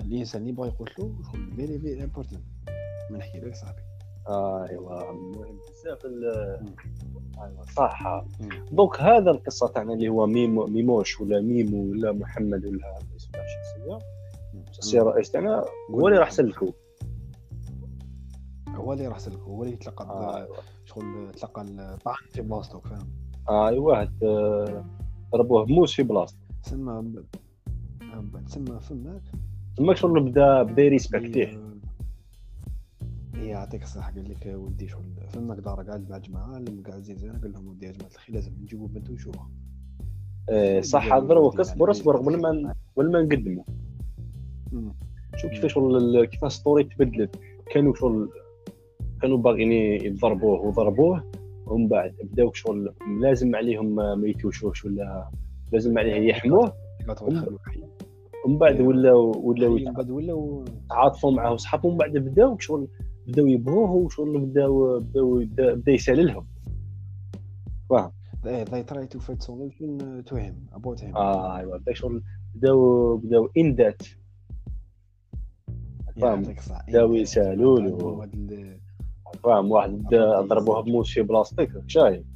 الإنسان اللي يبغى يقول له شغل very very important ما نحكي لك صاحبي. ايوا المهم بزاف صح. donc هذا القصة تاعنا اللي هو ميمو ميموش ولا ميمو ولا محمد ولا اسم تاع الشخصيه الشخصيه الرئيس تاعنا هو اللي راح سلكو هو اللي راح سلك هو اللي تلقى ايوا شغل تلقى الطعن في بلاصتو فاهم؟ ايوا ضربوه بموس في بلاصتو تسمى تسمى فماك تما شغل بدا بدا ي respecter ه هي يعطيك الصحة. قال لك ودي شغل فماك دار قاعد مع جماعة. اللي قاعد زين قال لهم ودي يا جماعة الخير لازم نجيبوا بنت ونشوفها إيه، صح هضروا اصبر اصبر قبل ما قبل ما نقدموا مم. شوف كيفاش كيفاش story تبدلت. كانوا شغل كانوا باغيين يضربوه وضربوه ومن بعد بداو شغل لازم عليهم ما ما يتوشوش ولا لازم عليه يحموه. ومن بعد ولاو ولاو من ولاو. يتعاطفوا معاه وصحابهم ومن بعد بداو شغل بداو يبغوه وشغل بداو بداو بدا بدأ يسال لهم فاهم they they try to find solution to him about him. آه ايوا بدا شغل بداو بداو ان ذات فاهم. بداو يسالوا له. فاهم؟ واحد بدأ ضربوه بموس في بلاصتك شايف؟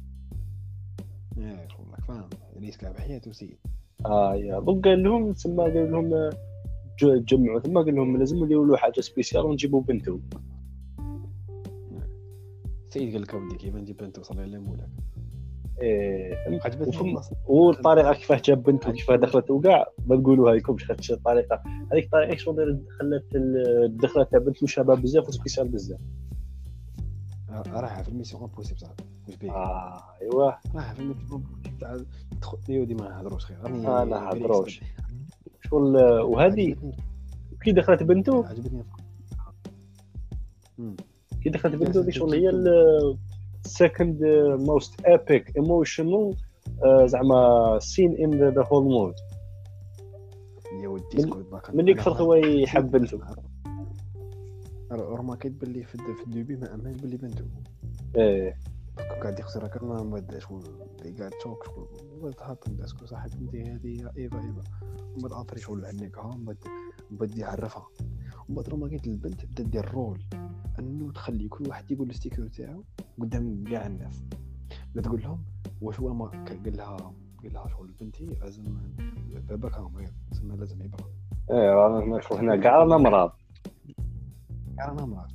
إيه، يقول لك فاهم risque حياته سيد آه يا. donc قال لهم تما قال لهم آه، ج- جمعوا. ثم قال لهم لازم نديروا له حاجة spéciale ونجيبوا بنته. سيد قال لك ودي كيف نجيب بنت وصل إلى مولاك إيه عجبتني. والطريقة كيفاه جاب بنته وكيفاه دخلت وكاع ما تقولوها لكمش خاطر الطريقة هذيك الطريقة شغل خلت ال- الدخله تاع بنته شابه بزاف و spéciale بزاف. راح في ال mission impossible صاحبي واش بيه آه ايوا راح في ال mission تاع تدخل يودي ما نهضروش خير. راني ما نهضروش. شغل وهذه كي دخلت بنته؟ عجبتني كي دخلت هذيك شغل هي ال second most epic emotional زعما سين ان ذا هول مود يا ودي من- ملي كثر هو يحب بنته رماكيت باللي في الد- في الدوبي ما امنش باللي بنته إيه. قاعد يخسر هكا ما ما داش شغل قاعد تشوك شغل وات هابن اسكو صاحب انت هذه إيفا إيفا. ومن بعد اطري شغل عنك ها من بعد يعرفها. ومن بعد رماكيت البنت بدا دير رول أنه تخلي كل واحد يقول الستيكر تاعو قدام كاع الناس. لا تقول لهم واش هو ما قال لها قال لها شغل بنتي لازم باباك ها مريض تسمى لازم يبغى إيه رانا هنا كاع رانا مرض. كاع أنا مرض.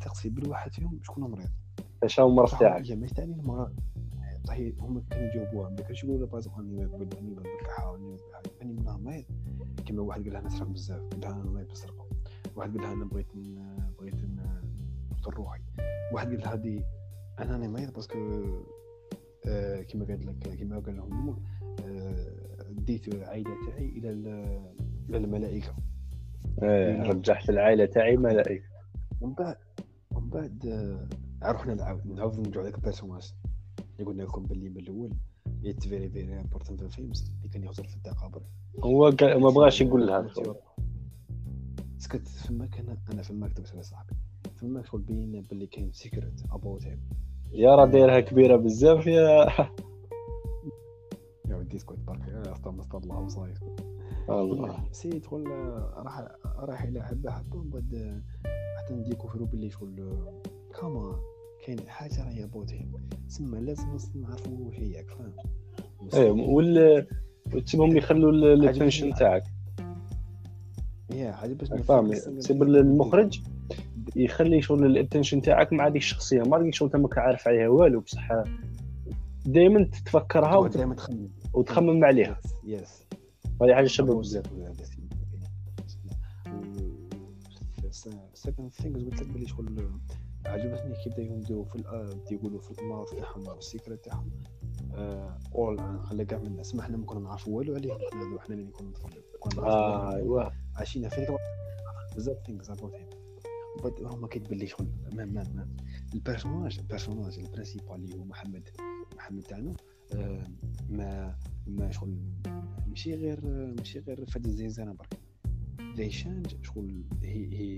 تقصي بالواحد فيهم شكون مريض؟ اش هو المرض تاعك؟ هي؟ مش تعني المرض. صحيح هم كانوا يجاوبوها. ما كانش يقولوا باز أني نقول أني بالكحه أني أني منها مريض. كيما واحد قال لها نسرق بزاف. قال لها أنا مريض بسرقه واحد قال لها أنا بغيت بغيت نقتل روحي. واحد قال لها دي أنا راني مريض parce que آه كيما قال لك كيما قال لهم آه ديت العائله تاعي إلى ال- إلى الملائكة. إيه رجعت العائلة تاعي ملائكة. ومن بعد ومن بعد آه، رحنا نعاود نعاود نرجعوا لك ال personnage اللي قلنا لكم باللي من الأول it's very very important في ال films اللي كان يهضر في التقابر هو ما بغاش يقول لها. سكت فما كان أنا فما كتبت على صاحبي. فما شغل بين باللي كاين secret about him يا راه دايرها كبيرة بزاف يا. يا ودي اسكت برك. استغفر استغفر الله وصاير الله. سي تقول راح راح إلى حبة حبه ومن بعد حتى نديكوفرو باللي شغل كاما كاين حاجة راهي about him تسمى لازم نعرفو واش هي ياك فاهم؟ إيه وال تسيبهم يخلوا ال attention تاعك. yeah عجبتني فاهم تسيب المخرج يخلي شغل ال attention تاعك مع هذيك الشخصيه ما شغل انت ماك عارف عليها والو بصح دائما تتفكرها وت- دائما تخمم. وتخمم عليها. yes هذه حاجة شابه بزاف. second things قلت لك بلي شغل عجبتني كي بداو يديروا في الأ- يقولوا في الماضي تاعهم وال secret تاعهم. أول على كاع من الناس ما حنا ما كنا نعرفوا والو عليهم حنا اللي كنا نتفرجوا كنا نعرفوا والو. ايوا عايشين في الكره بزاف things about him بعد هما كيتبان لي شغل ما ما ما. ال personnage ال personnage ال principal اللي هو محمد محمد تاعنا آه، ما ما شغل ماشي غير ماشي غير فهاد الزنزانة برك. the change شغل هي هي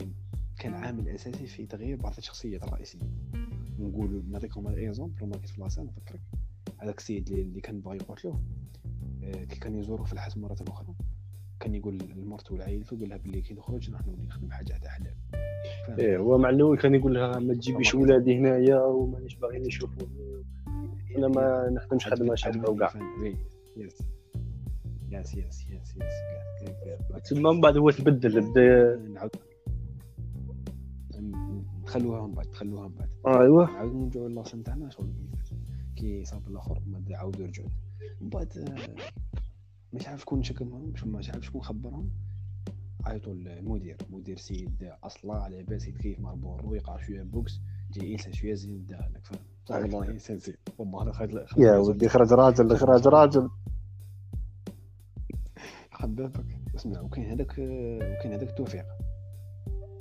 كان عامل أساسي في تغيير بعض الشخصيات الرئيسية. نقول نعطيكم exemple وما كنت في نفكرك. هذاك السيد اللي, كان باغي يقتلوه آه، كي كان يزوره في الحبس مرة أخرى. كان يقول لمرته وعائلته قال لها باللي كي نخرج نحن نولي نخدم حاجة تاع حلال؟ إيه هو مع الأول كان يقول لها ما تجيبيش ولادي هنايا ومانيش باغيين يشوفوني. أنا ما نخدمش خدمة شابة وكاع. yes. yes yes yes yes. تما من بعد هو تبدل. بدا نعاود نخلوها من بعد نخلوها من بعد. آه، ايوا نعاود نرجعوا للاسم تاعنا شغل كي صاب الآخر من بعد عاودوا رجعوا من بعد آه، مش عارف شكون شكلهم مش مش عارف شكون خبرهم. عيطوا للمدير. مدير سيد أصلا على بالي سيد كيف مربور ويقع شوية بوكس جاي انسان شوية زين بدا لك فاهم والله انسان زين. والله أنا خايف يا ودي خرج راجل خرج راجل. حبابك اسمع وكاين هذاك وكاين هذاك توفيق.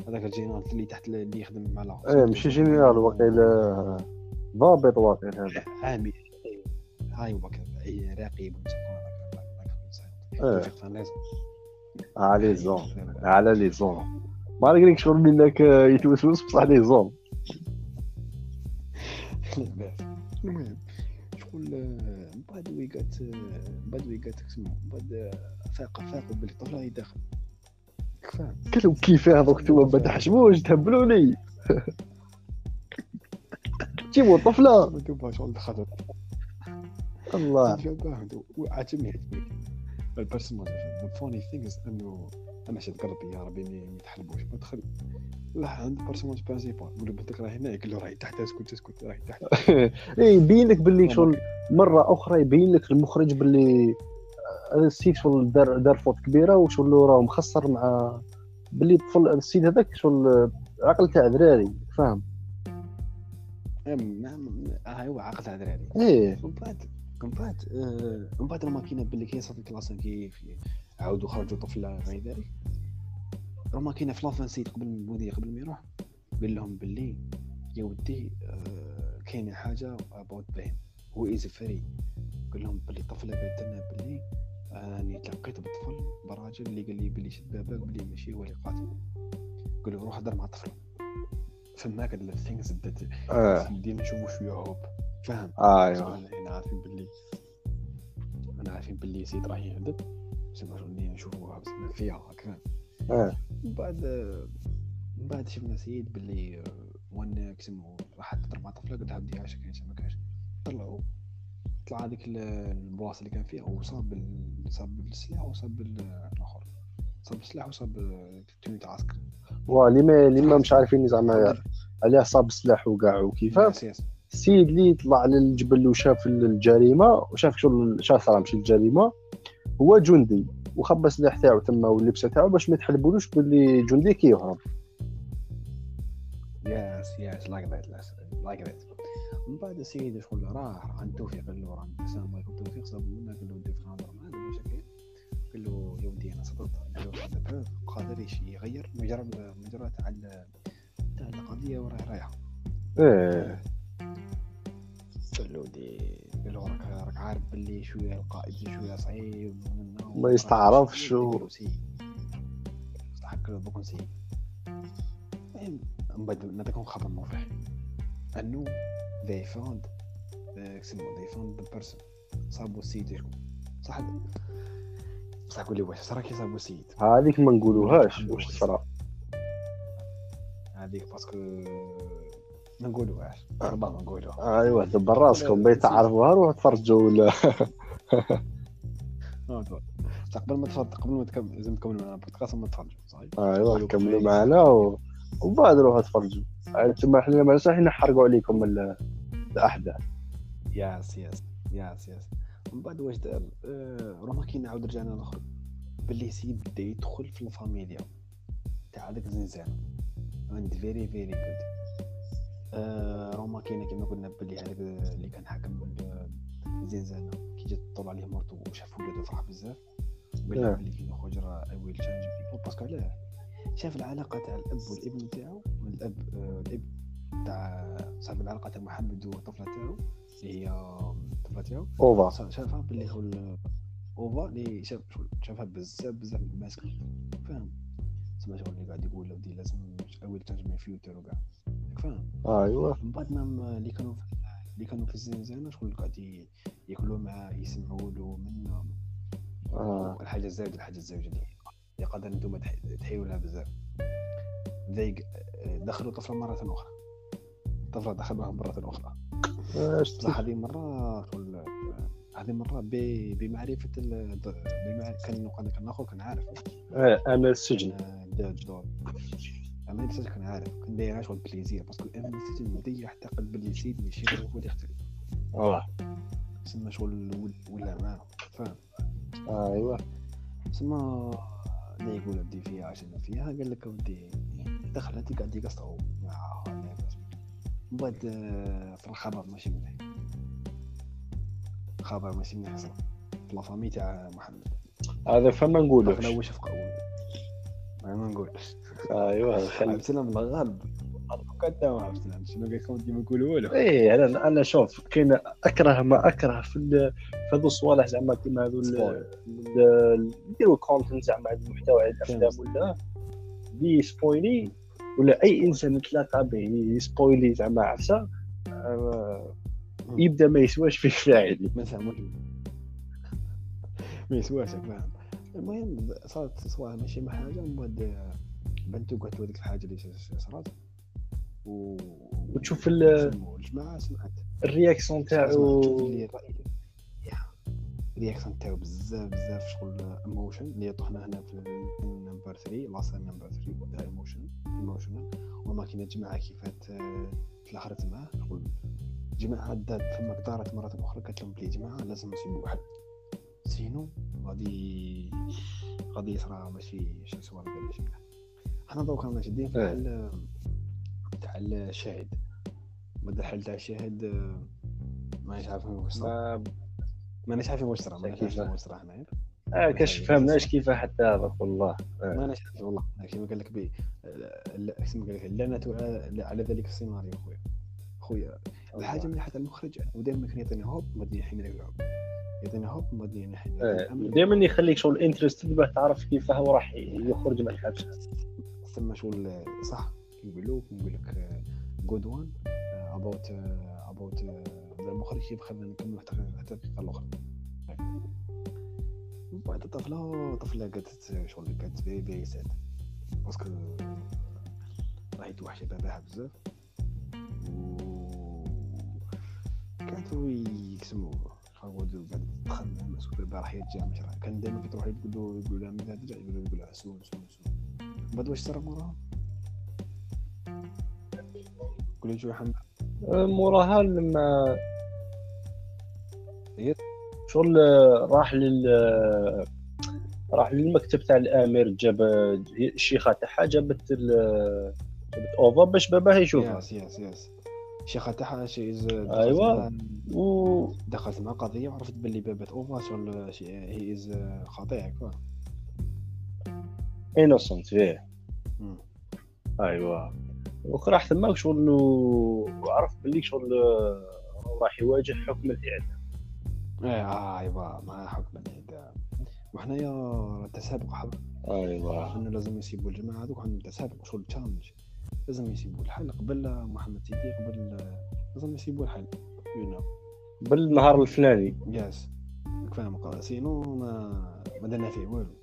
هذاك الجينيرال اللي تحت اللي يخدم مع الآخر إيه ماشي جينيرال وقيل آه، ضابط واقيل هذا. عامل. راقب إيه. لازم على لي زون على لي زون ما نقدرك شغل منك يتوسوس بصح لي زون المهم شغل آه، من بعد ويقات من بعد ويقات اسمه من بعد فاق فاقوا باللي الطفله هي داخل. فاهم قالوا كيف هذوك انتوما ما تحشموش تهبلوني. جيبوا طفلة. دوبها شغل دخلت الله وعجبني عجبني البرسوناج الفوني ثينجز إنه أنا شد قلبي يا ربي ما تحلبوش ما دخل لا عند البرسوناج برينسيبال يقول له بنتك راهي هنا قال له راهي تحت اسكت اسكت راهي تحت. اي يبين لك باللي شغل مرة أخرى يبين لك المخرج باللي هذا السيد شغل دار دار فوت كبيره وشغل راه مخسر مع باللي الطفل السيد هذاك شغل عقل تاع دراري فاهم؟ أم- ما- ما- هاي هو عقد على دراري إيه. من بعد من بعد آه، من بعد كاينة باللي كي صافي كلاس كيف عاودوا خرجوا طفلة غير ذلك راه كاينة في لافان سيت قبل المدير قبل ما يروح. قال لهم باللي يا ودي آه، كاينة حاجة اباوت بين هو ايزي فري قال لهم باللي الطفله قالت لنا باللي راني تلقيت بالطفل براجل اللي قال لي باللي شد باباك باللي ماشي هو اللي قاتل. قال له روح هضر مع الطفل فماك الثينكس بدات آه. بدينا نشوفوا شوية هوب. فاهم؟ أيوه. إحنا عارفين باللي أنا عارفين باللي سيد راه يهدد. زعما راني نشوفوها زعما فيها هكا آه. من بعد من بعد شفنا سيد باللي آه، وان كسمو راح تضرب مع طفلة قال لها بدي عايشه كاين ما كاينش طلعوا. طلع هذيك ال- البلاصه اللي كان فيها وصاب صاب بالسلاح وصاب بال- الآخر. صاب بالسلاح وصاب التوني تاع عسكر واللي ما اللي ما مش عارفين زعما عليه صاب السلاح وكاع وكيفاش سياسي السيد اللي طلع للجبل وشاف الجريمة وشاف شغل شاف صار مشي الجريمه هو جندي وخبى السلاح تاعو تما واللبسة تاعو باش ما يتحلبولوش باللي جندي كيهرب. yes yes like that like that من بعد السيد شغل راح عند توفيق قال له راه السلام عليكم توفيق صاب منا قال له ودي في نهضر معاه له يا ودي أنا صدقت preuve قادر يغير مجرى المجرى تاع تاع القضية وراه رايحة. إيه. قال له ودي قال له راك راك عارف باللي شوية القائد شوية صعيب ما يستعرفش و- قال له سي استحق له بكون سي المهم من بعد نعطيكم خبر مفرح انه they found آه، كسمو they found the person. صابوا السيد صح؟ بصح قول لي واش صرا كي صابوا السيد هذيك ما نقولوهاش. واش صرا هذيك parce que ما نقولوهاش. ربما ما نقولوها. ايوا دبر راسكم بغيت تعرفوها روحوا تفرجوا ولا. قبل ما تفرج قبل ما تكمل لازم تكمل معنا البودكاست وما تفرجوا صحيح؟ ايوا كملوا معنا و... ومن بعد روحوا تفرجوا. أنتم حنا ما نحرقوا عليكم ال- الأحداث. yes yes yes yes من بعد واش دار آه، روما كي نعاود رجعنا الآخر باللي سيد بدا يدخل في الفاميليا. تاع هذاك الزنزانه عند very very good روما كاينة كما قلنا باللي هذاك اللي كان حاكم ال- الزنزانه كي جات تطول عليه مرتو وشاف ولادو فرح بزاف. آه. باللي كي نخرج راه I will change people parce que علاه شاف العلاقة تاع الأب والابن تاعو الاب آه، الأب تاع صاحب العلاقة تاع محمد والطفله تاعو. اللي هي تاعو أوفا شافها باللي هو ال- أوفا اللي شاف شافها بزاف بزاف ماسكه فاهم. تسمى شغل اللي قاعد يقول ودي لازم اول تنجم من فيوتر وكاع. فاهم؟ ايوا من بعد ما اللي كانوا في اللي كانوا في الزنزانه شغل قاعد ياكلوا معاه يسمعوا له من آه. الحاجة الزايدة الحاجة الزوجه اللي يقدر أنتم تح- تحيوا لها بزاف. ذيك دخلوا طفلة مرة أخرى. طفلة دخلوها مرة أخرى. بصح هذه مرة شغل هذه مرة ب- بمعرفة ال... بمع... كان كان اخو كان عارف. آه، امل السجن. كان داج دور اما السجن كان عارف. كان داير شغل بليزير باسكو اما السجن بدا يعتقد باللي سيد ماشي هو اللي يختل آه تسمى شغل ول- ولا معاه فاهم؟ ايوا تسمى اللي يقول ودي فيها عشان فيها قال لك ودي. دخلت قاعد يقصروا مع من بعد آه، في الخبر ماشي مليح خبر ماشي مليح صراحة في la famille تاع محمد هذا فما نقولوش هو شاف قوي ما ما نقولش ايوا عبد السلام الغالب كنت عبد السلام شنو قال لكم ديما نقولوا له إيه أنا أنا شوف كاين اكره ما اكره في ال- في هذو الصوالح زعما كيما هذو ال- Spoil. ال- يديروا content زعما المحتوى على الافلام ولا اللي spoilé ولا أي إنسان تلاقى به ي spoiler زعما عفسة آه، يبدأ ما يسواش فيه فاعل ما ما يسواش فاهم المهم صارت صوالح ماشي مع حاجة من بعد بنتو قالت هذيك الحاجة اللي صارت و وتشوف ال- الجماعه سمعت. الرياكسيون تاعو. الرأي ال réaction تاعو بزاف بزاف شغل emotion اللي طحنا هنا في نمبر 3 لاصل نمبر 3 تاع ايموشن ايموشنال وما كاين جماعة كيفات آه، في الآخر معاه شغل جماعة دات فما دارت مرة أخرى قالت لهم بلي جماعة لازم نصيبوا واحد. سينو؟ غادي غادي يصرى ماشي شي صوالح قال ماشي مليح حنا دوكا رانا شادين في إيه. الحل تاع الشاهد. بعد الحل تاع الشاهد آه، مانيش ما مانيش عارفين واش صرا مانيش عارفين. واش صرا هنايا. آه كاش فهمناش كيف حتى هذا والله مانيش عارفين والله كيما قال لك بي كيما قال لك اللعنة على- على ذلك السيناريو خويا. خويا الحاجة مليحه تاع المخرج ودائما كان يعطيني hope بعدين يحيي لك ال hope يعطيني hope بعدين يحيي دائما يخليك شغل interested باه تعرف كيف هو راح يخرج من الحبس ثم شغل صح يقولوا يقول لك good one about about المخرج كيف خلينا نكمل حتى حتى الدقيقة الأخرى. من بعد طفله طفلة قالت شغل قالت be be sad parce que راهي توحش باباها بزاف. و كانت هو يسمو خاود قاعد تخمم مسؤول بابا راح يرجع مش راح كان دائما كي تروح تقول يقول لها متى ترجع يقول له يقول لها soon soon من بعد واش صرا موراها؟ قول لي شو حمد. موراها لما هي- شغل آه، راح لل آه، راح للمكتب تاع الأمير جاب الشيخه تاعها جابت ال- جابت اوفا باش باباه يشوفها. ياس ياس ياس شيخة تاعها she is أيوة. و دخلت مع قضية وعرفت باللي بابات اوفا شغل he is خطيئه quoi innocent فيه. ايوا وراح تماك شغل وعرف باللي شغل آه، راح يواجه حكم الإعدام. إيه ايوا مع حكم الاعدام وحنايا تسابق حب. ايوا انه لازم يسيبوا الجماعة هذوك عندهم تسابق شغل challenge لازم يسيبوا الحل. قبل محمد سيدي قبل لازم يسيبوا الحل. you know بالنهار الفلاني. yes فاهم sinon ما ما درنا فيه والو.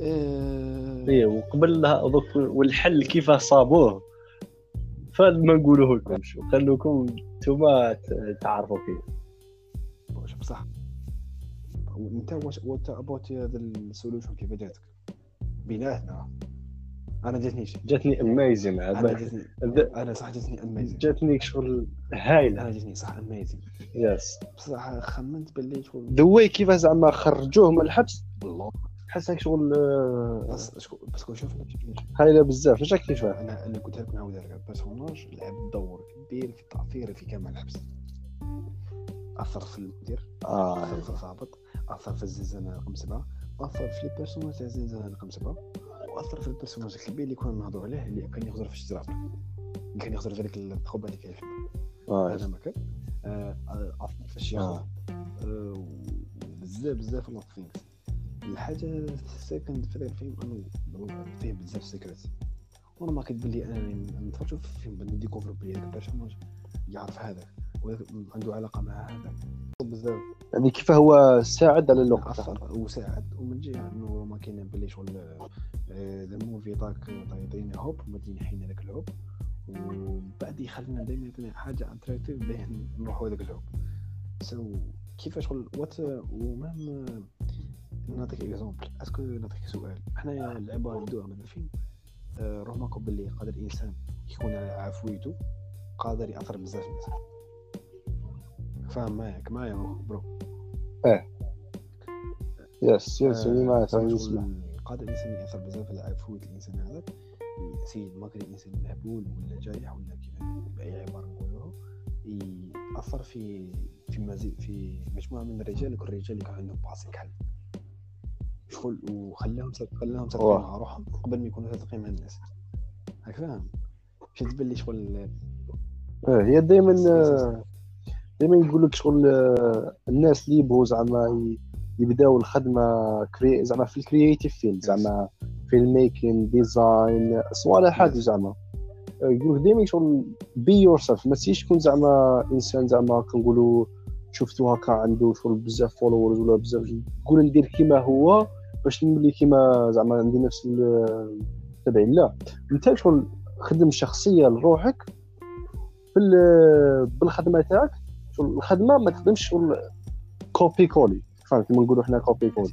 إيه، إيه وقبل دوك والحل كيفاه صابوه. فهاد ما نقولوه لكمش وخلوكم نتوما ت- تعرفوا فيه. بصح. انت واش what about هذا ال solution كيف جاتك؟ بيناتنا أنا جاتنيش جاتني amazing أنا جاتني أنا صح جاتني amazing جاتني شغل هايلة. أنا جاتني صح amazing yes بصح خمنت باللي شغل the way كيفاه زعما خرجوه من الحبس والله حس هيك شغل آه، بس شكو- بس كون شوف هايلة بزاف. اش كيفاه أنا اللي قلت لك نعاود لك ال personnage لعب دور كبير في تاثيره في كامل الحبس. أثر في المدير آه أثر في الضابط أثر في الزنزانة رقم سبعة أثر في ال personnage تاع الزنزانة رقم سبعة وأثر في ال personnage الكبير اللي كنا نهضروا عليه اللي كان يخزر في الشجرة. اللي كان يخزر في هذيك الخبه اللي كاين في آه هذا ما كان. آه، آه، أثر في الشيخ آه. آه، وبزاف بزاف lot things الحاجة ال second في هذا الفيلم انه فيه بزاف secret وأنا ما كنت بلي أنا نتفرج في الفيلم باه ن découvre بلي هذاك ال personnage يعرف هذاك عنده علاقة مع هذاك بزاف يعني كيف هو ساعد على اللقطه اثر وساعد ومن جهة إنه ما كاين بلي شغل ذا موفي طاك يعطينا هوب ومدينا حين هذاك الهوب. ومن بعد يخلينا دائما يعطينا حاجة اتراكتيف باه نروحوا هذاك الهوب. سو كيفاش شغل؟ وات ومام نعطيك اكزومبل اسكو نعطيك سؤال. حنا اللعبه ندوها من الفيلم. آه، روح معكم باللي قادر الإنسان يكون على عفويته قادر يأثر بزاف الناس. فاهم معاك معايا برو. yes yes يعني ما تعني نسمع قادر الانسان يأثر بزاف على عفوية الإنسان هذاك سيد ما كان الإنسان مهبول ولا جارح ولا كيف بأي عبارة نقولوها يأثر في في مزيد في مجموعة من الرجال كل الرجال اللي كان عندهم passé كحل شغل وخلاهم خلاهم صادقين. مع روحهم قبل ما يكونوا صادقين مع الناس. هاك فاهم؟ شفت باللي شغل آه، هي دائما دائما يقول لك شغل آه، الناس اللي يبغوا زعما يبداو الخدمة كري زعما في ال creative field زعما film making design صوالح حاجة زعما. آه، يقول لك دائما شغل be yourself ما تسيش تكون زعما إنسان زعما كنقولوا شفتو هكا عنده شغل بزاف followers ولا بزاف تقول ندير كيما هو باش نولي كيما زعما عندي نفس ال- تبعي. لا انت شغل خدم شخصية لروحك بال- بالخدمة تاعك الخدمة ما تخدمش شغل copier coller فاهم كيما نقولوا حنا copier coller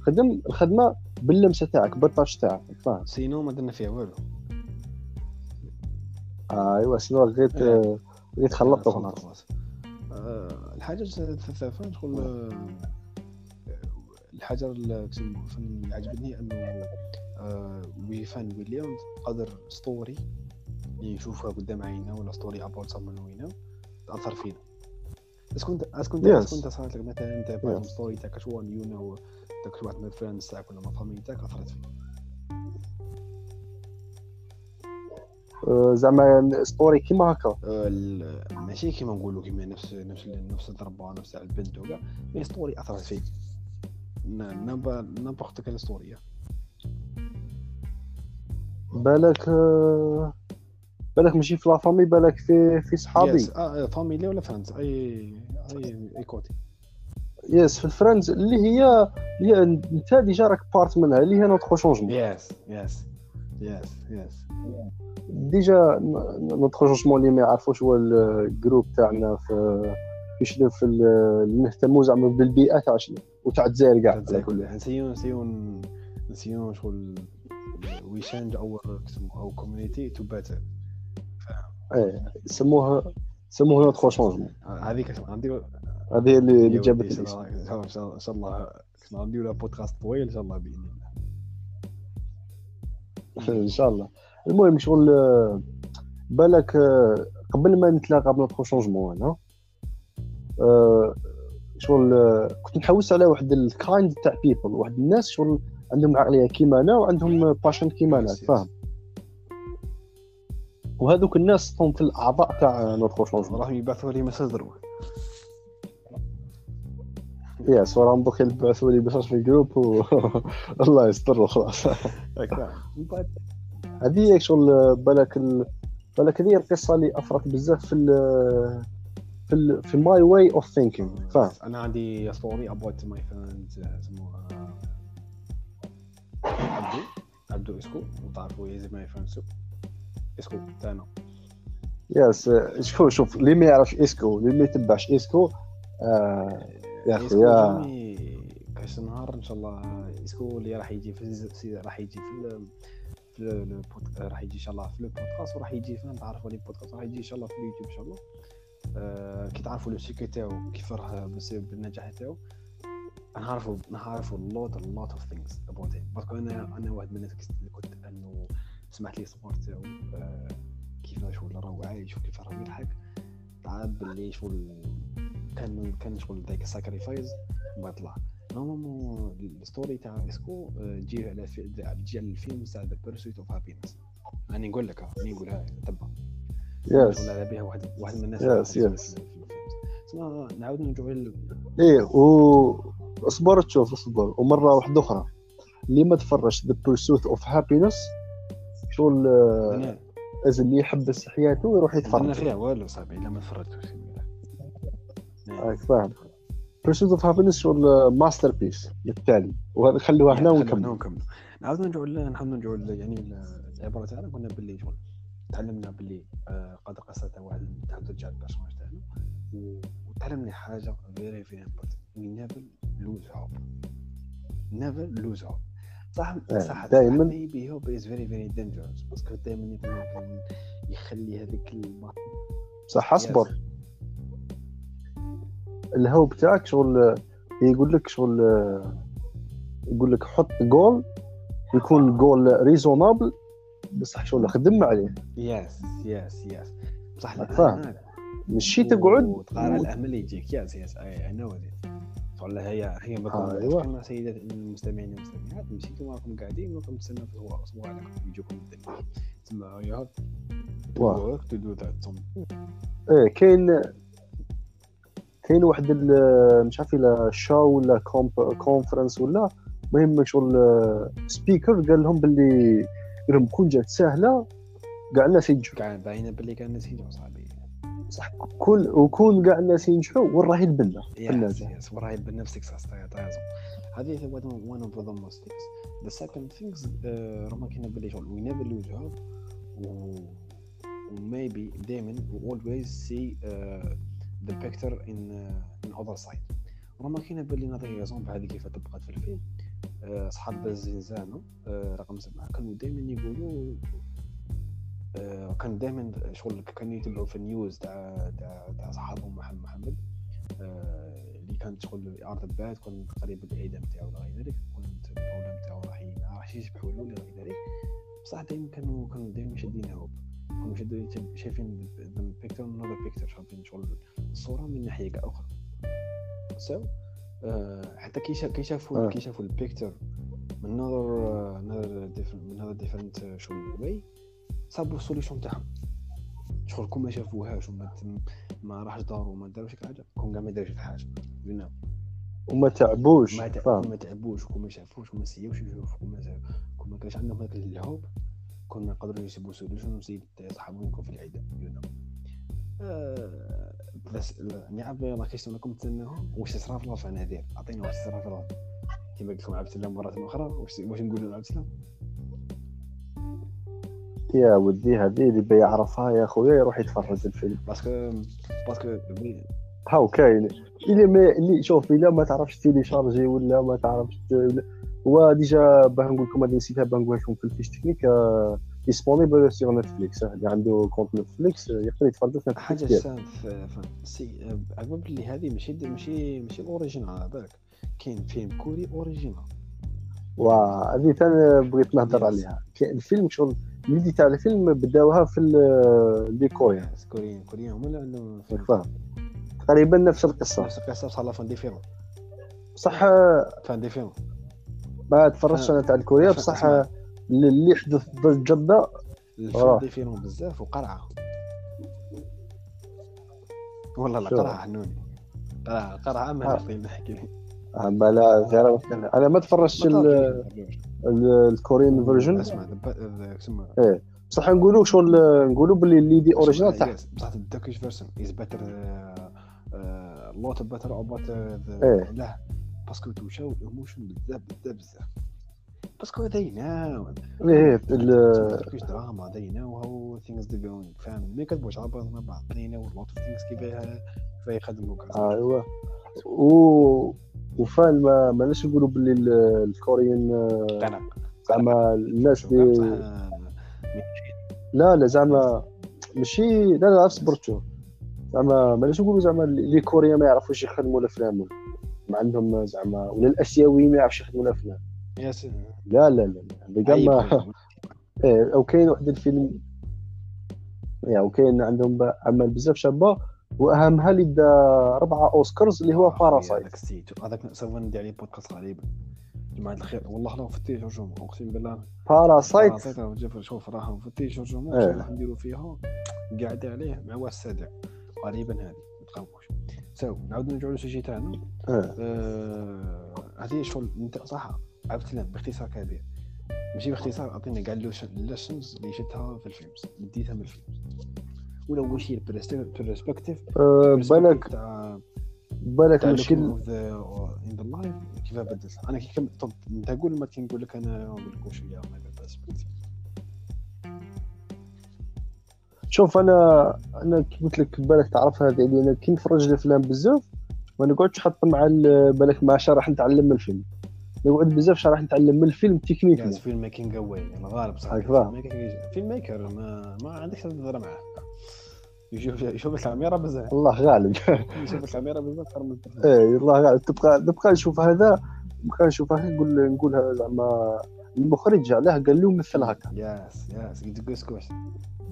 خدم الخدمة باللمسة تاعك بال touche تاعك فاهم sinon ما درنا فيها والو. آه، ايوا sinon غير ت- غير خلاص خلاص. آه، الحاجة الثالثة شغل آه، الحاجة اللي عجبتني إنه آه، ويفان ويليامز قدر ستوري اللي نشوفها قدام عيننا ولا ستوري اباوت سمون وي نو تأثر فينا. اسكو انت اسكو انت Yes. اسكو انت صارت لك مثلا انت Yes. ستوري تاعك شو يو داك واحد من الفريندز تاعك ولا من الفاميلي تاعك اثرت فيك آه، زعما ستوري كيما هكا ماشي كيما نقولوا كيما نفس نفس نفس الضربه نفس تاع البنت وكاع mais story اثرت فيك n'importe quelle story بالك آه، بالك ماشي في la famille بالك في في صحابي. Yes. آه family ولا friends؟ اي اي أي côté. yes في ال friends اللي هي اللي أنت déjà راك part منها اللي هي Notre Changement yes yes yes yes déjà Notre Changement اللي ما يعرفوش هو ال groupe تاعنا في في شنو؟ في نهتموا زعما بالبيئة تاع شنو؟ وتاع الجزائر كاع. نسيو نسيو نسيو شغل we change our أو community to better إيه سموها سموها Notre Changement هذيك غنديرو هذه اللي اللي جابت شاء الاسم. الله إن شاء- الله كنا غنديرو بودكاست طويل إن شاء الله بإذن الله. إن شاء الله. المهم شغل آه، بالك آه، قبل ما نتلاقى ب Notre Changement أنا آه، شغل كنت نحوس على واحد ال kind تاع people واحد الناس شغل عندهم عقلية كيما أنا وعندهم passion كيما أنا. فاهم؟ وهذوك الناس في الأعضاء تاع Notre Changement راهم يبعثوا لي message دروك yes وراهم دوك يبعثوا لي message في ال groupe و الله يستر وخلاص. هذه شغل بالك ال... بالك هذه القصة اللي أثرت بزاف في ال... في ال... في my way of thinking فاهم؟ أنا عندي story about my friend اسمه عبدو. عبدو اسكو. وتعرفوا he's my friend اسكو تاعنا yes شوف شوف اللي ما يعرفش اسكو اللي ما يتبعش اسكو. آه يا خويا جاني كاش نهار إن شاء الله اسكو اللي راح يجي في راح يجي في راح يجي إن شاء الله في البودكاست وراح يجي فين؟ تعرفوا لي البودكاست راح يجي إن شاء الله في اليوتيوب إن شاء الله. آه، كي تعرفوا le secret تاعو كيف راه بسبب النجاح تاعو. نعرفوا نعرفوا lot lot of things about him parce que أنا أنا واحد من الناس اللي كنت أنه سمعت لي صور تاعو آه، كيفاش شغل راه عايش وكيف راه يضحك. تعب باللي شغل كان كان شغل ذاك sacrifice من بعد طلع normalement ال story تاع إسكو آه، تجي على تجي على الفيلم تاع The Pursuit of Happyness راني نقول لك راني نقولها تبع. yes على بها واحد واحد من الناس. في الفيلم. تسمى نعاود نرجعوا لل- إيه و اصبر تشوف اصبر. ومرة واحدة أخرى. اللي ما تفرجش The Pursuit of Happyness شغل آه، أنا لازم اللي يحبس حياته ويروح أنا يتفرج. فيها والو صاحبي إلا ما تفرجتوش راك فاهم. Pursuit of Happyness شغل masterpiece بالتالي. وهذا خلوها هنا ونكمل. ونكمل. نعاود نرجعوا نحاول نرجعوا يعني العباره تاعنا قلنا باللي شغل تعلمنا باللي آه، قدر قصه تاع واحد تاع ترجع ال personnage تاعنا. وتعلمنا حاجة very very important we never lose hope never lose hope صح آه، صح دايماً. maybe hope is very very dangerous parce que دائما يخلي هذيك الباطل صح أصبر. ال hope تاعك شغل يقول لك شغل يقول لك حط جول يكون goal raisonnable بصح شغل خدم عليه. yes yes yes بصح فاهم. لا ماشي تقعد. وتقارع و- الأمل يجيك. yes yes I know والله هي هي أيوة. كما سيدات المستمعين والمستمعات. مشيتوا راكم قاعدين وراكم تستناو في الهواء صوالح يجوكم الدنيا. تسمى have واه. to do that إيه كاين كاين واحد مش عارف إلا show ولا conférence ولا المهم شغل speaker قال لهم باللي قال لهم كون جات سهلة كاع الناس ينجحوا كاع باينة باللي كان الناس يجوا صاحبي صح. كل وكون كاع الناس ينجحوا وين راه يتبنى في yes الناجح يس وراهي بنفسك تعطي هذه هي of the most things. The second things آه، راما كاين باللي شغل we never lose hope. و maybe دائما we always see uh, the picture in uh, in other side. راما كاين باللي نعطيك exemple هذه كيف طبقت في الفيلم. آه، صحاب الزنزانة آه، رقم سبعة. كانوا دائما يقولوا كان دائما شغل كانوا يتبعوا في ال news تاع تاع تاع صحابهم محمد محمد. آه، اللي كانت شغل ارض باد كان قريب الإعدام تاعو إلى غير ذلك كنت ال problème تاعو راح ي- ما راحش يسبحوا له إلى غير ذلك. بصح دائما كانوا كانوا دائما شادين hope كانوا شادين شايفين picture another picture شايفين شغل الصورة من ناحية أخرى. so آه، حتى كي كي شافوا آه. كي شافوا ال picture من نظر نظر different من هذا different شغل way صابوا ال solution تاعهم. شغل كون ما شافوهاش وما ما راحش داروا وما داروش حاجة كون كاع ما داروش حاجة. يو نو وما تعبوش ما تع- ما تعبوش وكون ما شافوش وما سيوش يشوفوا كون ما كون ما كانش عندهم هذاك الهوب كون يقدروا يسيبوا سوليوشن صحابهم يكون في العيده يو نو بس النعم يلا كيش راكم تسناهم واش تصرا في الأرض أنا دير عطينا واش تصرا في الأرض كيما قلت لكم عبد الله مرة أخرى واش نقولوا لعبد الله يا ودي هذه اللي بيعرفها يا خويا يروح يتفرج الفيلم. parce que باسكو هاو كاين اللي ما اللي شوف الا ما تعرفش télécharger ولا ما تعرفش هو déjà باه نقول لكم هذه نسيتها باه نقول لكم في ال fiche technique disponible sur Netflix اللي عنده compte نتفليكس آه، يقدر يتفرج في حاجة سان سي عقب بلي هذه ماشي ماشي ماشي ال original بالك. كاين فيلم كوري original. وهذه ثاني بغيت نهضر. عليها. كاين الفيلم شغل اللي تاع الفيلم بداوها في لي كوريا. كوريين كوريين هما اللي عندهم تقريبا نفس القصة. نفس القصة بصح la fin différente بصح آه، fin différente ما تفرجتش أنا تاع الكوريا بصح. آه، اللي يحدث ضجه ال fin آه. différente بزاف وقرعة. والله لا شو؟ قرعة حنوني. قرعة قرعة ما آه. نقدر نحكي. اما لا غير أنا ما تفرجتش ما ال- تعرفش. ال- ال Korean version أسمع إيه. بصح نقولوا شغل نقولوا باللي اللي the original تاع بصح ال Turkish version is better lot better إيه. لا parce que توشاو ال emotion بزاف بزاف بزاف parce que they know إيه ال- ال Turkish drama they know how things are going فاهم؟ مي كتبغوش على بعض مع بعض. Know a lot of things كيفاه كيفاه يخدموا كاع ايوا و وفان ما ماناش نقولوا باللي ال- الكوريين آه، زعما الناس اللي لا لا زعما ماشي لا لا صبرت شوف زعما ماناش نقولوا زعما لي كوريين ما يعرفوش يخدموا الافلام ولا ما عندهم زعما ولا الاسيويين ما يعرفوش يخدموا الافلام يا سيدي. لا لا لا هذا كاع ما. إيه أو كاين واحد الفيلم يا وكاين عندهم اعمال بزاف شابة. واهمها اللي دا اربعه أوسكارز اللي هو باراسايت هذاك السيت هذاك سوف ندير عليه بودكاست غريب. جماعة الخير. والله راه فتيش رجوم أقسم بالله. باراسايت شوف راه فتيش رجوم إيه. راح نديرو فيها؟ قاعد عليه مع واش صادع غالبا هذه. ما تخافوش سو نعاود نرجعو للسوجي تاعنا آه آه، هذه شغل أنت صح؟ عاودت لنا باختصار كبير. ماشي باختصار عطينا كاع ال lessons اللي شفتها في ال films ديتها من ال films ولا واش هي؟ ال perspective آه، بالك بالك the in the life كيف بدلت أنا كي كم طب أنت قول ما كي نقول لك أنا نقول لك واش هي perspective. شوف أنا أنا كي قلت لك بالك تعرف هذه اللي أنا كي نتفرج الأفلام بزاف ما نقعدش حط مع ال- بالك مع شرح نتعلم من الفيلم. نقعد بزاف شرح نتعلم من الفيلم تكنيك فيلم ميكينج اواي الغالب صح. فيلم ميكر ما ما عندكش تهضر معاه. يشوف يشوف الكاميرا بزاف. الله غالب. يشوف الكاميرا بزاف خير من. إيه الله غالب. تبقى نبقى نشوف هذا نبقى نشوف نقول نقولها زعما المخرج علاه قال لهم مثل هكا. ياس ياس يدقس كوش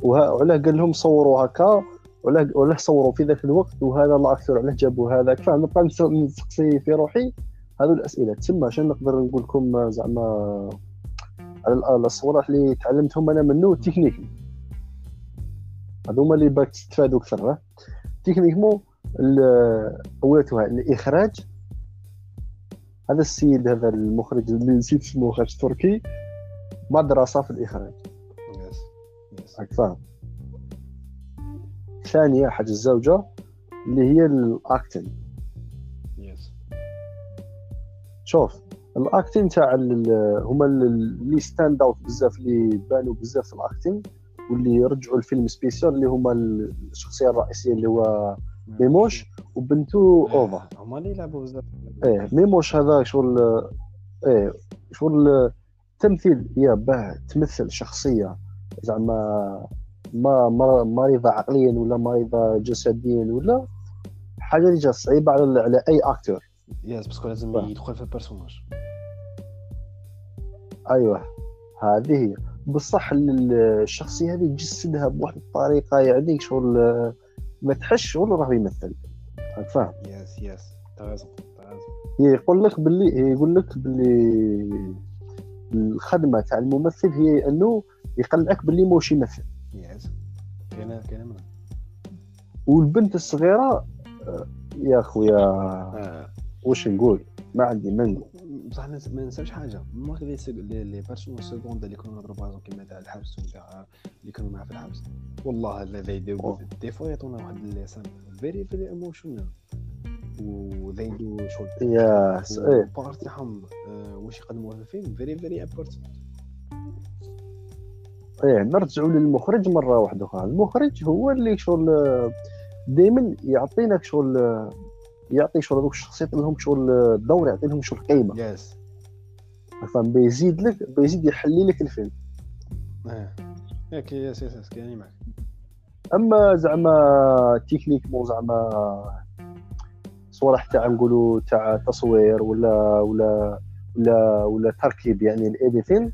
وه- وعلاه قال لهم صوروا هكا وعلاه وعلاه صوروا في ذاك الوقت وهذا الاكتور علاه جابوا هذاك فاهم نبقى نس- نسقسي في روحي هذو الأسئلة. تسمى عشان نقدر نقول لكم زعما على ال- الصوالح اللي تعلمتهم أنا منه تكنيك هذوما اللي باك تستفادوا أكثر ها. techniquement اولتها الإخراج. هذا السيد هذا المخرج اللي نسيت اسمه مخرج تركي مدرسة في الإخراج. راك فاهم؟ ثانية حاجة الزوجة اللي هي ال acting yes شوف ال acting تاع هما ال- اللي stand out بزاف اللي بانوا بزاف في ال acting واللي رجعوا الفيلم spécial اللي هما الشخصية الرئيسية اللي هو ميموش وبنتو اوفا هما اللي يلعبوا بزاف. إيه ميموش هذا شغل إيه شغل التمثيل يا باه تمثل شخصية. زعما ما ما- مريضة عقليا ولا مريضة جسديا ولا حاجة اللي جات صعيبة على على أي acteur yes parce que لازم. يدخل في ال personnage أيوه هذه هي. بصح ال- الشخصية هذه تجسدها بواحد الطريقة يعني شغل ما تحش شغل راه يمثل. فاهم؟ تغازم تغازم يقول لك باللي يقول لك باللي الخدمة تاع الممثل هي أنه يقنعك باللي موش يمثل. yes كاينة كاينة والبنت الصغيرة آه، يا خويا آه. واش نقول؟ ما عندي ما نقول بصح ما ننساوش حاجة. ما les les les personnes secondes اللي كانوا نهضروا بازون كيما تاع الحبس وتاع اللي كانوا معاه في الحبس. والله لا أوه. des fois يعطونا واحد اللسان very very emotional وذيدو شغل يا س- إيه. part تاعهم آه، واش يقدموه في الفيلم. very very important إيه نرجعوا للمخرج مرة واحدة أخرى. المخرج هو اللي شغل دائما يعطينك شغل يعطي شغل هذوك الشخصيات لهم شغل الدور يعطي لهم شغل قيمه yes فاهم بيزيد لك بيزيد يحلي لك الفيلم. ياك yes yes yes كاينين معك. أما زعما techniquement زعما صوالح تاع نقولوا تاع تصوير ولا ولا ولا ولا تركيب يعني ال editing.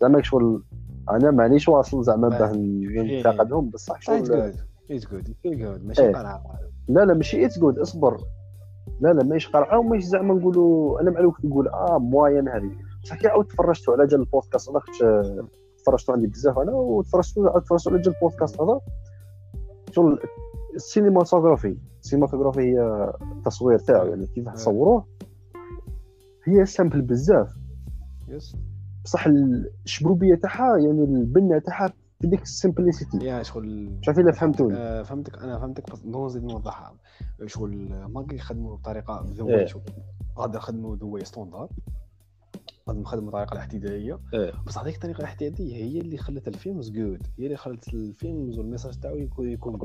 زعما شغل أنا مانيش واصل زعما لا. باه ننتقدهم بصح شغل it's good اتس جود ماشي إيه. قرعه لا لا ماشي اتس جود اصبر. لا لا ماهيش قرعه وماهيش زعما نقولوا أنا مع الوقت نقول آه moyenne هذه. بصح كي عاود تفرجتوا على جال البودكاست هذاك ت- تفرجتوا عندي بزاف أنا وتفرجتوا عاود تفرجتوا على جال البودكاست هذا. شغل السينماتوغرافي السينماتوغرافي هي التصوير تاعو يعني كيف آه. تصوروه. هي سامبل بزاف. يس بصح الشبروبية تاعها يعني البنة تاعها في ديك السمبليسيتي. يا شغل مش عارف إلا فهمتوني. آه، فهمتك. أنا فهمتك بس نزيد نوضحها شغل ما يخدموا بطريقة ذو إيه. غادي يخدموا ذو واي ستوندار غادي نخدموا الطريقة الاحتدائيه إيه. بس هذيك الطريقة الاحتدائيه هي اللي خلت الفيلمز جود هي اللي خلت الفيلمز والميساج تاعو يكون يكون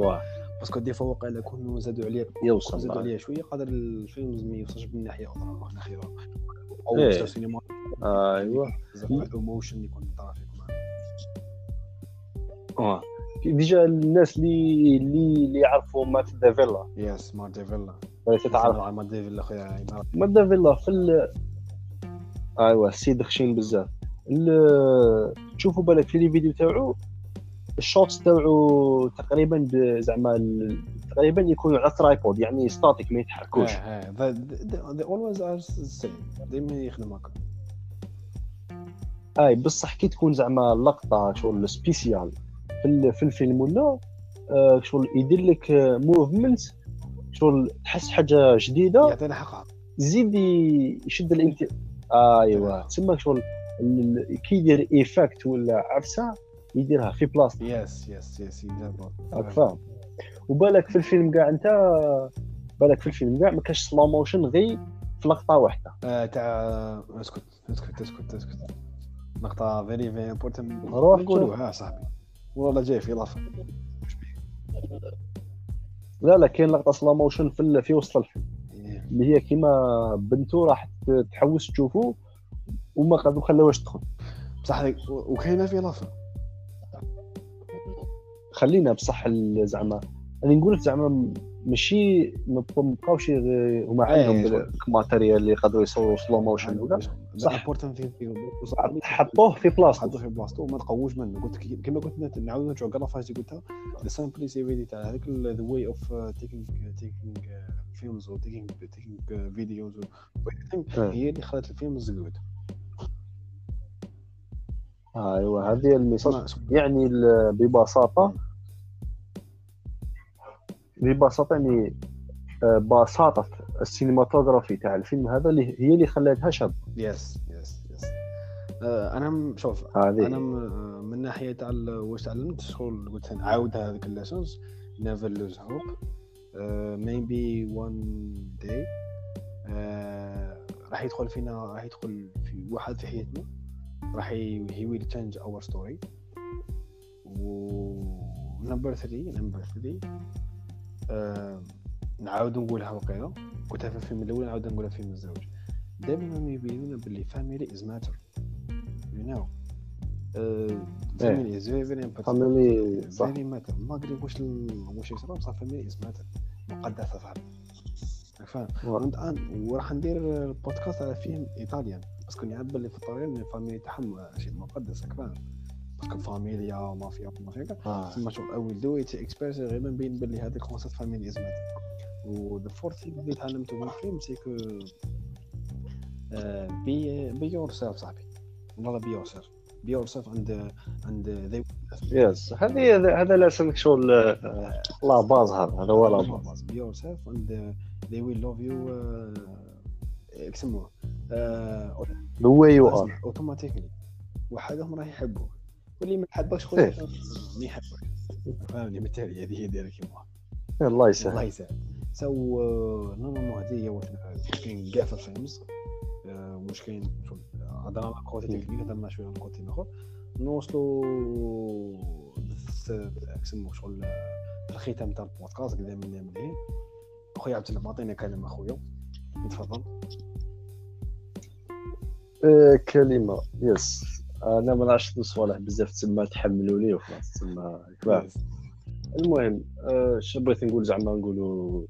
باسكو دي فوق على كونوا زادوا عليه يوصل زادوا آه. عليه شوية قادر الفيلمز ما يوصلش من ناحية أخرى من ناحية أو إيه. السينما. ايوا بزاف الايموشن يكون طرا فيك معاه آه. ديجا الناس اللي اللي اللي يعرفوا مات دافيلا. يس مار ديفيلا ولا تتعرف مار ديفيلا خويا مات دافيلا في ال... ايوا السيد خشين بزاف. ال... تشوفوا بالك في لي فيديو تاعو ال shots تاعو تقريبا زعما تقريبا يكونوا على tripod يعني static ما يتحركوش. آه آه they always are the same. ديما يخدم هكا. أي بصح كي تكون زعما لقطة شغل spécial في, ال- في الفيلم ولا آه، شغل يدير لك movement شغل تحس حاجة جديدة يعطينا حقها. زيد يشد الانتباه ايوا تسمى شغل كي يدير effect ولا عفسة يديرها في بلاصه yes yes yes راك فاهم. وبالك في الفيلم كاع أنت بالك في الفيلم كاع ما كاش slow motion غير في لقطة واحدة. آه، تاع اسكت اسكت اسكت اسكت. نقطة very very important روح نقولوها صاحبي. والله جاي في اضافة لا لا كاين لقطة slow motion في في وسط الفيلم. إيه. اللي هي كيما بنتو راح تحوس تشوفو وما قادوا خلاوهاش تدخل. بصح هذيك و- وكاينة في اضافة خلينا بصح زعما أنا نقول لك زعما ماشي ما بقاوش هما إيه، عندهم شغل. matériel اللي يقدروا يصوروا slow motion ولا؟ صح. important حطوه في بلاصتو حطوه في بلاصتو وما تقووش منه. قلت لك كما قلت نت- نعاود نرجعوا قال فاش قلتها the simplicity تاع هذاك the way of taking taking films أو taking taking videos إيه. هي اللي خلت ال films good ايوا هذه ال message يعني ببساطة ببساطة يعني آه، بساطة السينماتوغرافي تاع الفيلم هذا اللي هي اللي خلاتها شاب. yes yes yes أنا شوف هذه. أنا م- من ناحية تاع واش تعلمت شغل قلت نعاود هذيك ال lessons never lose hope maybe one day راح يدخل فينا راح يدخل في واحد في حياتنا. راح he will change our story و number 3 number 3 آه، نعاود نقولها وقيلا قلتها في الفيلم الأول نعاود نقولها في الفيلم الزوج. دائما ما يبينونا باللي family is matter you know family is very very important family صح. very matter ما أدري واش واش يصرا بصح family is matter مقدسة صاحبي فاهم وراح ندير البودكاست على فيلم italien. parce que نعرف باللي في الطاليان ال family تاعهم شيء مقدس فاهم parce que فاميليا مافيا مافيا آه. تسمى شغل I will do it exprès غير ما نبين باللي هذا ال concept family is matter و the fourth thing اللي تعلمته من الفيلم c'est que be be yourself صاحبي والله be yourself be yourself and and they yes هذه هذا لازم شغل la base هذا هذا هو لا base be yourself and uh, they will love you uh, يسموه the way you are automatically وحدهم راح يحبوك. واللي ما يحبكش إيه. خويا ما يحبك فاهمني بالتالي هذه هي دايره كيما الله الله يسهل. يسعد so normalement هذه هي واش كاين كاع في ال films. آه، واش كاين هضرنا على ال côté technique هضرنا شوية على ال côté الأخر. نوصلوا يسموه شغل في الختام تاع البودكاست قدام منا مليح أخويا عبد الله معطينا كلمه أخويا. تفضل آه، كلمة. yes أنا ما نعرفش صوالح بزاف تسمى تحملوا لي وخلاص تسمى كفاح. المهم آه، اش بغيت نقول زعما نقولوا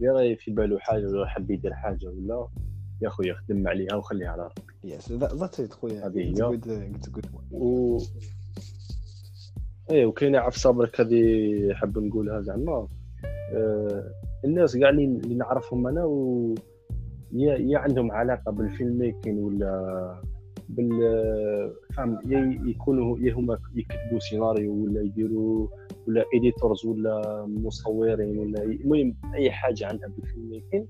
يا راهي في بالو حاجة ولا حاب يدير حاجة ولا يا خويا خدم عليها وخليها على راسك yes that's it خويا. هذه هي. و إيه وكاينة عفسه برك هذه حاب نقولها زعما. آه الناس كاع اللي اللي نعرفهم أنا و يا يا عندهم علاقة بال film making ولا بال فهم يكونوا يا هما يكتبوا سيناريو ولا يديروا ولا editors ولا مصورين ولا المهم أي حاجة عندها بال film making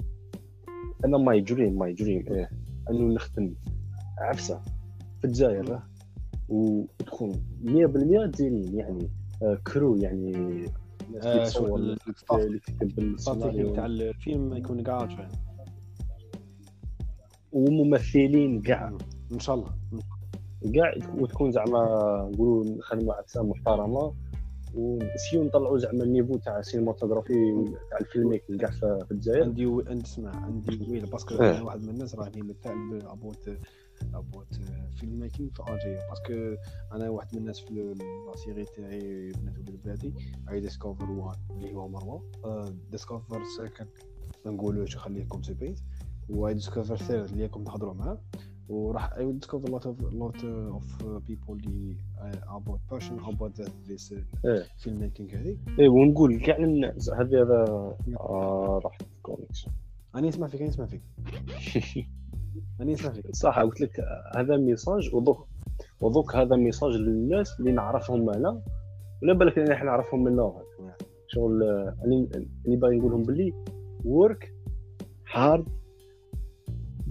أنا my dream my dream إيه. أنه نخدم عفسة في الجزائر آه. وتكون 100% زينين يعني آه، crew يعني. الناس اللي آه، تصور شغل اللي تكتب- السيناريو. تاع الفيلم يكون كاع وممثلين كاع إن شاء الله. كاع وتكون زعما نقولوا نخدموا اجسام محترمة. ونسيو نطلعوا زعما ال niveau تاع السينماتوغرافي تاع الفيلم كاع في الجزائر. عندي و... عندي اسمع عندي well parce que. أنا واحد من الناس راني متعب about about film making في الجزائر parce que أنا واحد من الناس في la série تاعي بنات ولد بلادي I discover one اللي هو مروة. discover second ما نقولوش خليكم suspense و discover third اللي راكم تهضروا معاه. وراح I discover lot of lot of people اللي about passion about this إيه. film making هذه اي ونقول كاع الناس هذه هذا آه راح كوميكس أنا نسمع فيك أنا نسمع فيك. أنا نسمع فيك. صح قلت لك هذا message ودوك ودوك هذا message للناس اللي نعرفهم أنا ولا بالك اللي إحنا نعرفهم من نوع شغل آه، اللي اللي باغي نقول لهم باللي work hard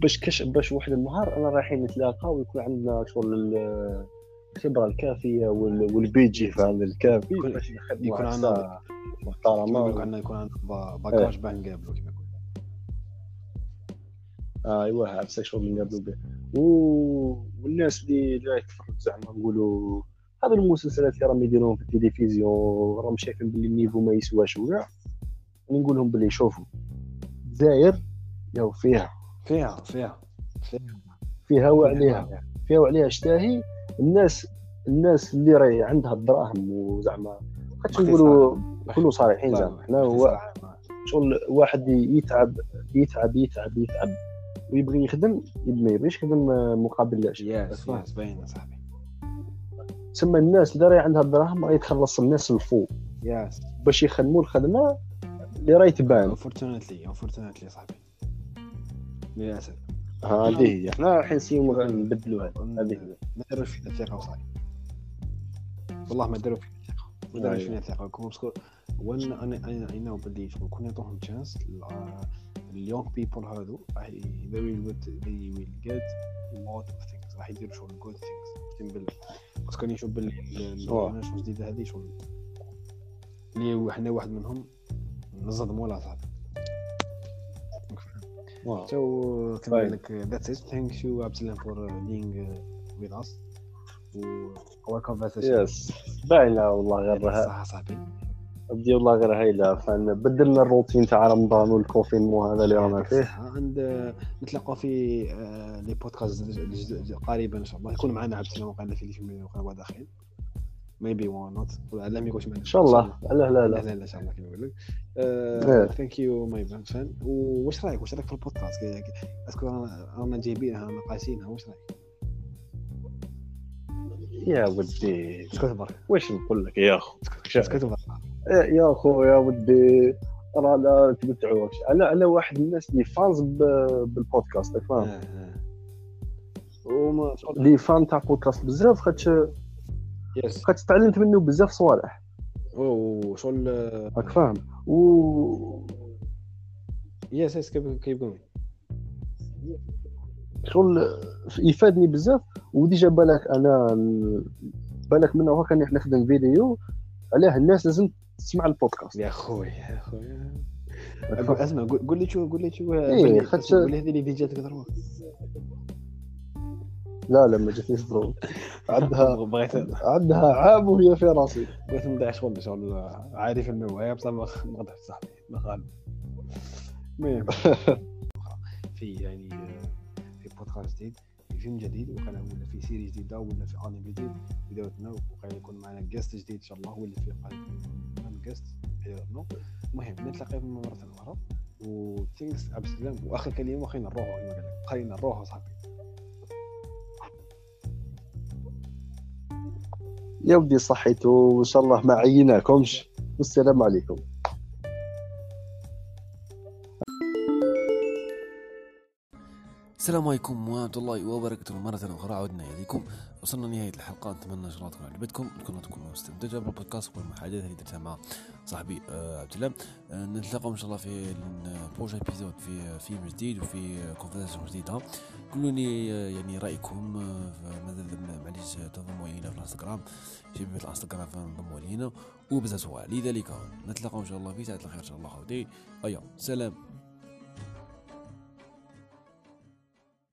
باش كش باش واحد النهار أنا رايحين نتلاقى ويكون عندنا شغل ال- الخبرة الكافية وال- والبيجي هذا الكافي. يكون- باش يكون عندنا- محترمة يقولوا عندنا يكون عندنا با- bagage باه نقابلو كيما يقولوا آه، ايوا عرفت شغل نقابلوا به. والناس اللي راهي تفرج زعما نقولوا هذه المسلسلات اللي راهم يديروهم في التلفزيون راهم شايفين باللي النيفو ما يسواش وكاع نقول لهم باللي شوفوا الجزائر ياو فيها. فيها فيها فيها. فيها وعليها. فيها وعليها. اشتاهي الناس الناس اللي راهي عندها الدراهم وزعما خاطش نقولوا كلوا صريحين زعما. حنا هو شغل واحد يتعب يتعب يتعب يتعب. ويبغي يخدم ما يبغيش يخدم آه، مقابل لا شيء. ياس باين صاحبي تسمى الناس اللي راهي عندها الدراهم راهي تخلص الناس الفوق ياس باش يخدموا الخدمة اللي راهي تبان. انفورتوناتلي انفورتوناتلي صاحبي للأسف. هذه هي. حنا راح نسيو نبدلوا هذا هذه هي. ما داروش فينا ثقة وصاحبي والله ما داروا فينا ثقة. ما داروش. فينا ثقة. كون وأنا أنا أنا I know باللي شغل كون نعطوهم chance ال young people هادو they will get they will get a lot of things. راح يديروا شغل good things. اقسم بالله parce que راني نشوف باللي. ال generation الجديده هذه شغل. اللي إحنا واحد منهم. نصدموا لها صاحبي wow. So can Fine. like uh, that's it. Thank you Abdessalam for uh, being uh, with us. و our conversation. yes باينه والله غير صح صاحبي. بدي والله غير هايله فن بدلنا الروتين تاع رمضان وال confinement هذا اللي رانا فيه عند نتلاقوا في les podcasts قريبا إن شاء الله يكون معنا عبد السلام وقعنا في اللي وقعنا داخلين. Maybe why not. لا ما يكونش إن شاء الله. لا لا لا. لا ان شاء الله كما يقول لك. thank you my fan واش رأيك؟ واش رأيك في البودكاست؟ est-ce que رانا رانا جايبينها رانا قاسينها واش رأيك؟ يا ودي. اسكت برك واش نقول لك يا أخو؟ اسكت برك إيه يا أخو يا ودي. راه لا تمتعوا أنا أنا واحد الناس اللي fans بالبودكاست فاهم؟ آه، آه. اللي fan تاع بودكاست بزاف خاطش yes خاطش تعلمت منه بزاف صوالح. وشغل راك فاهم. و يس يس قومي شغل يفادني بزاف. وديجا بالك أنا بالك منه هكا راني نخدم فيديو علاه الناس لازم تسمع البودكاست. يا خويا يا خويا؟ أسمع قول لي شو قول لي شو إيه، قول لي هذه اللي فيديوهات كثر لا لا ما جاتنيش ضروري عندها بغيت عندها عام وهي في راسي. بغيت ندعي شغل شغل عارف المواهب بصح ما قدرتش صاحبي ما غالب المهم في يعني في بودكاست جديد في فيلم جديد وكان ولا في série جديدة ولا في انمي جديد. بدايتنا وكان يكون معنا guest جديد إن شاء الله هو اللي في قريب guest المهم نتلاقى مرة أخرى. و عبد السلام وآخر كلمة خلينا نروحوا قال خلينا نروحوا صاحبي. يا ودي صحيتو وإن شاء الله ما عيناكمش. والسلام عليكم. السلام عليكم ورحمة الله وبركاته. مرة أخرى عدنا إليكم. وصلنا لنهاية الحلقة. نتمنى إن شاء الله تكون عجبتكم تكونوا تكونوا مستمتعين بالبودكاست والمحادثة اللي درتها مع صاحبي آه، عبد الله. آه، نتلاقاو إن شاء الله في ال prochain épisode في فيلم جديد وفي conversation جديدة. قولوا لي آه، يعني رأيكم ماذا معليش تنضموا إلينا في الانستغرام. في الانستغرام تنضموا إلينا. وبزاف سواء لذلك نتلاقاو إن شاء الله في ساعة الخير إن شاء الله. خاوتي أيا سلام.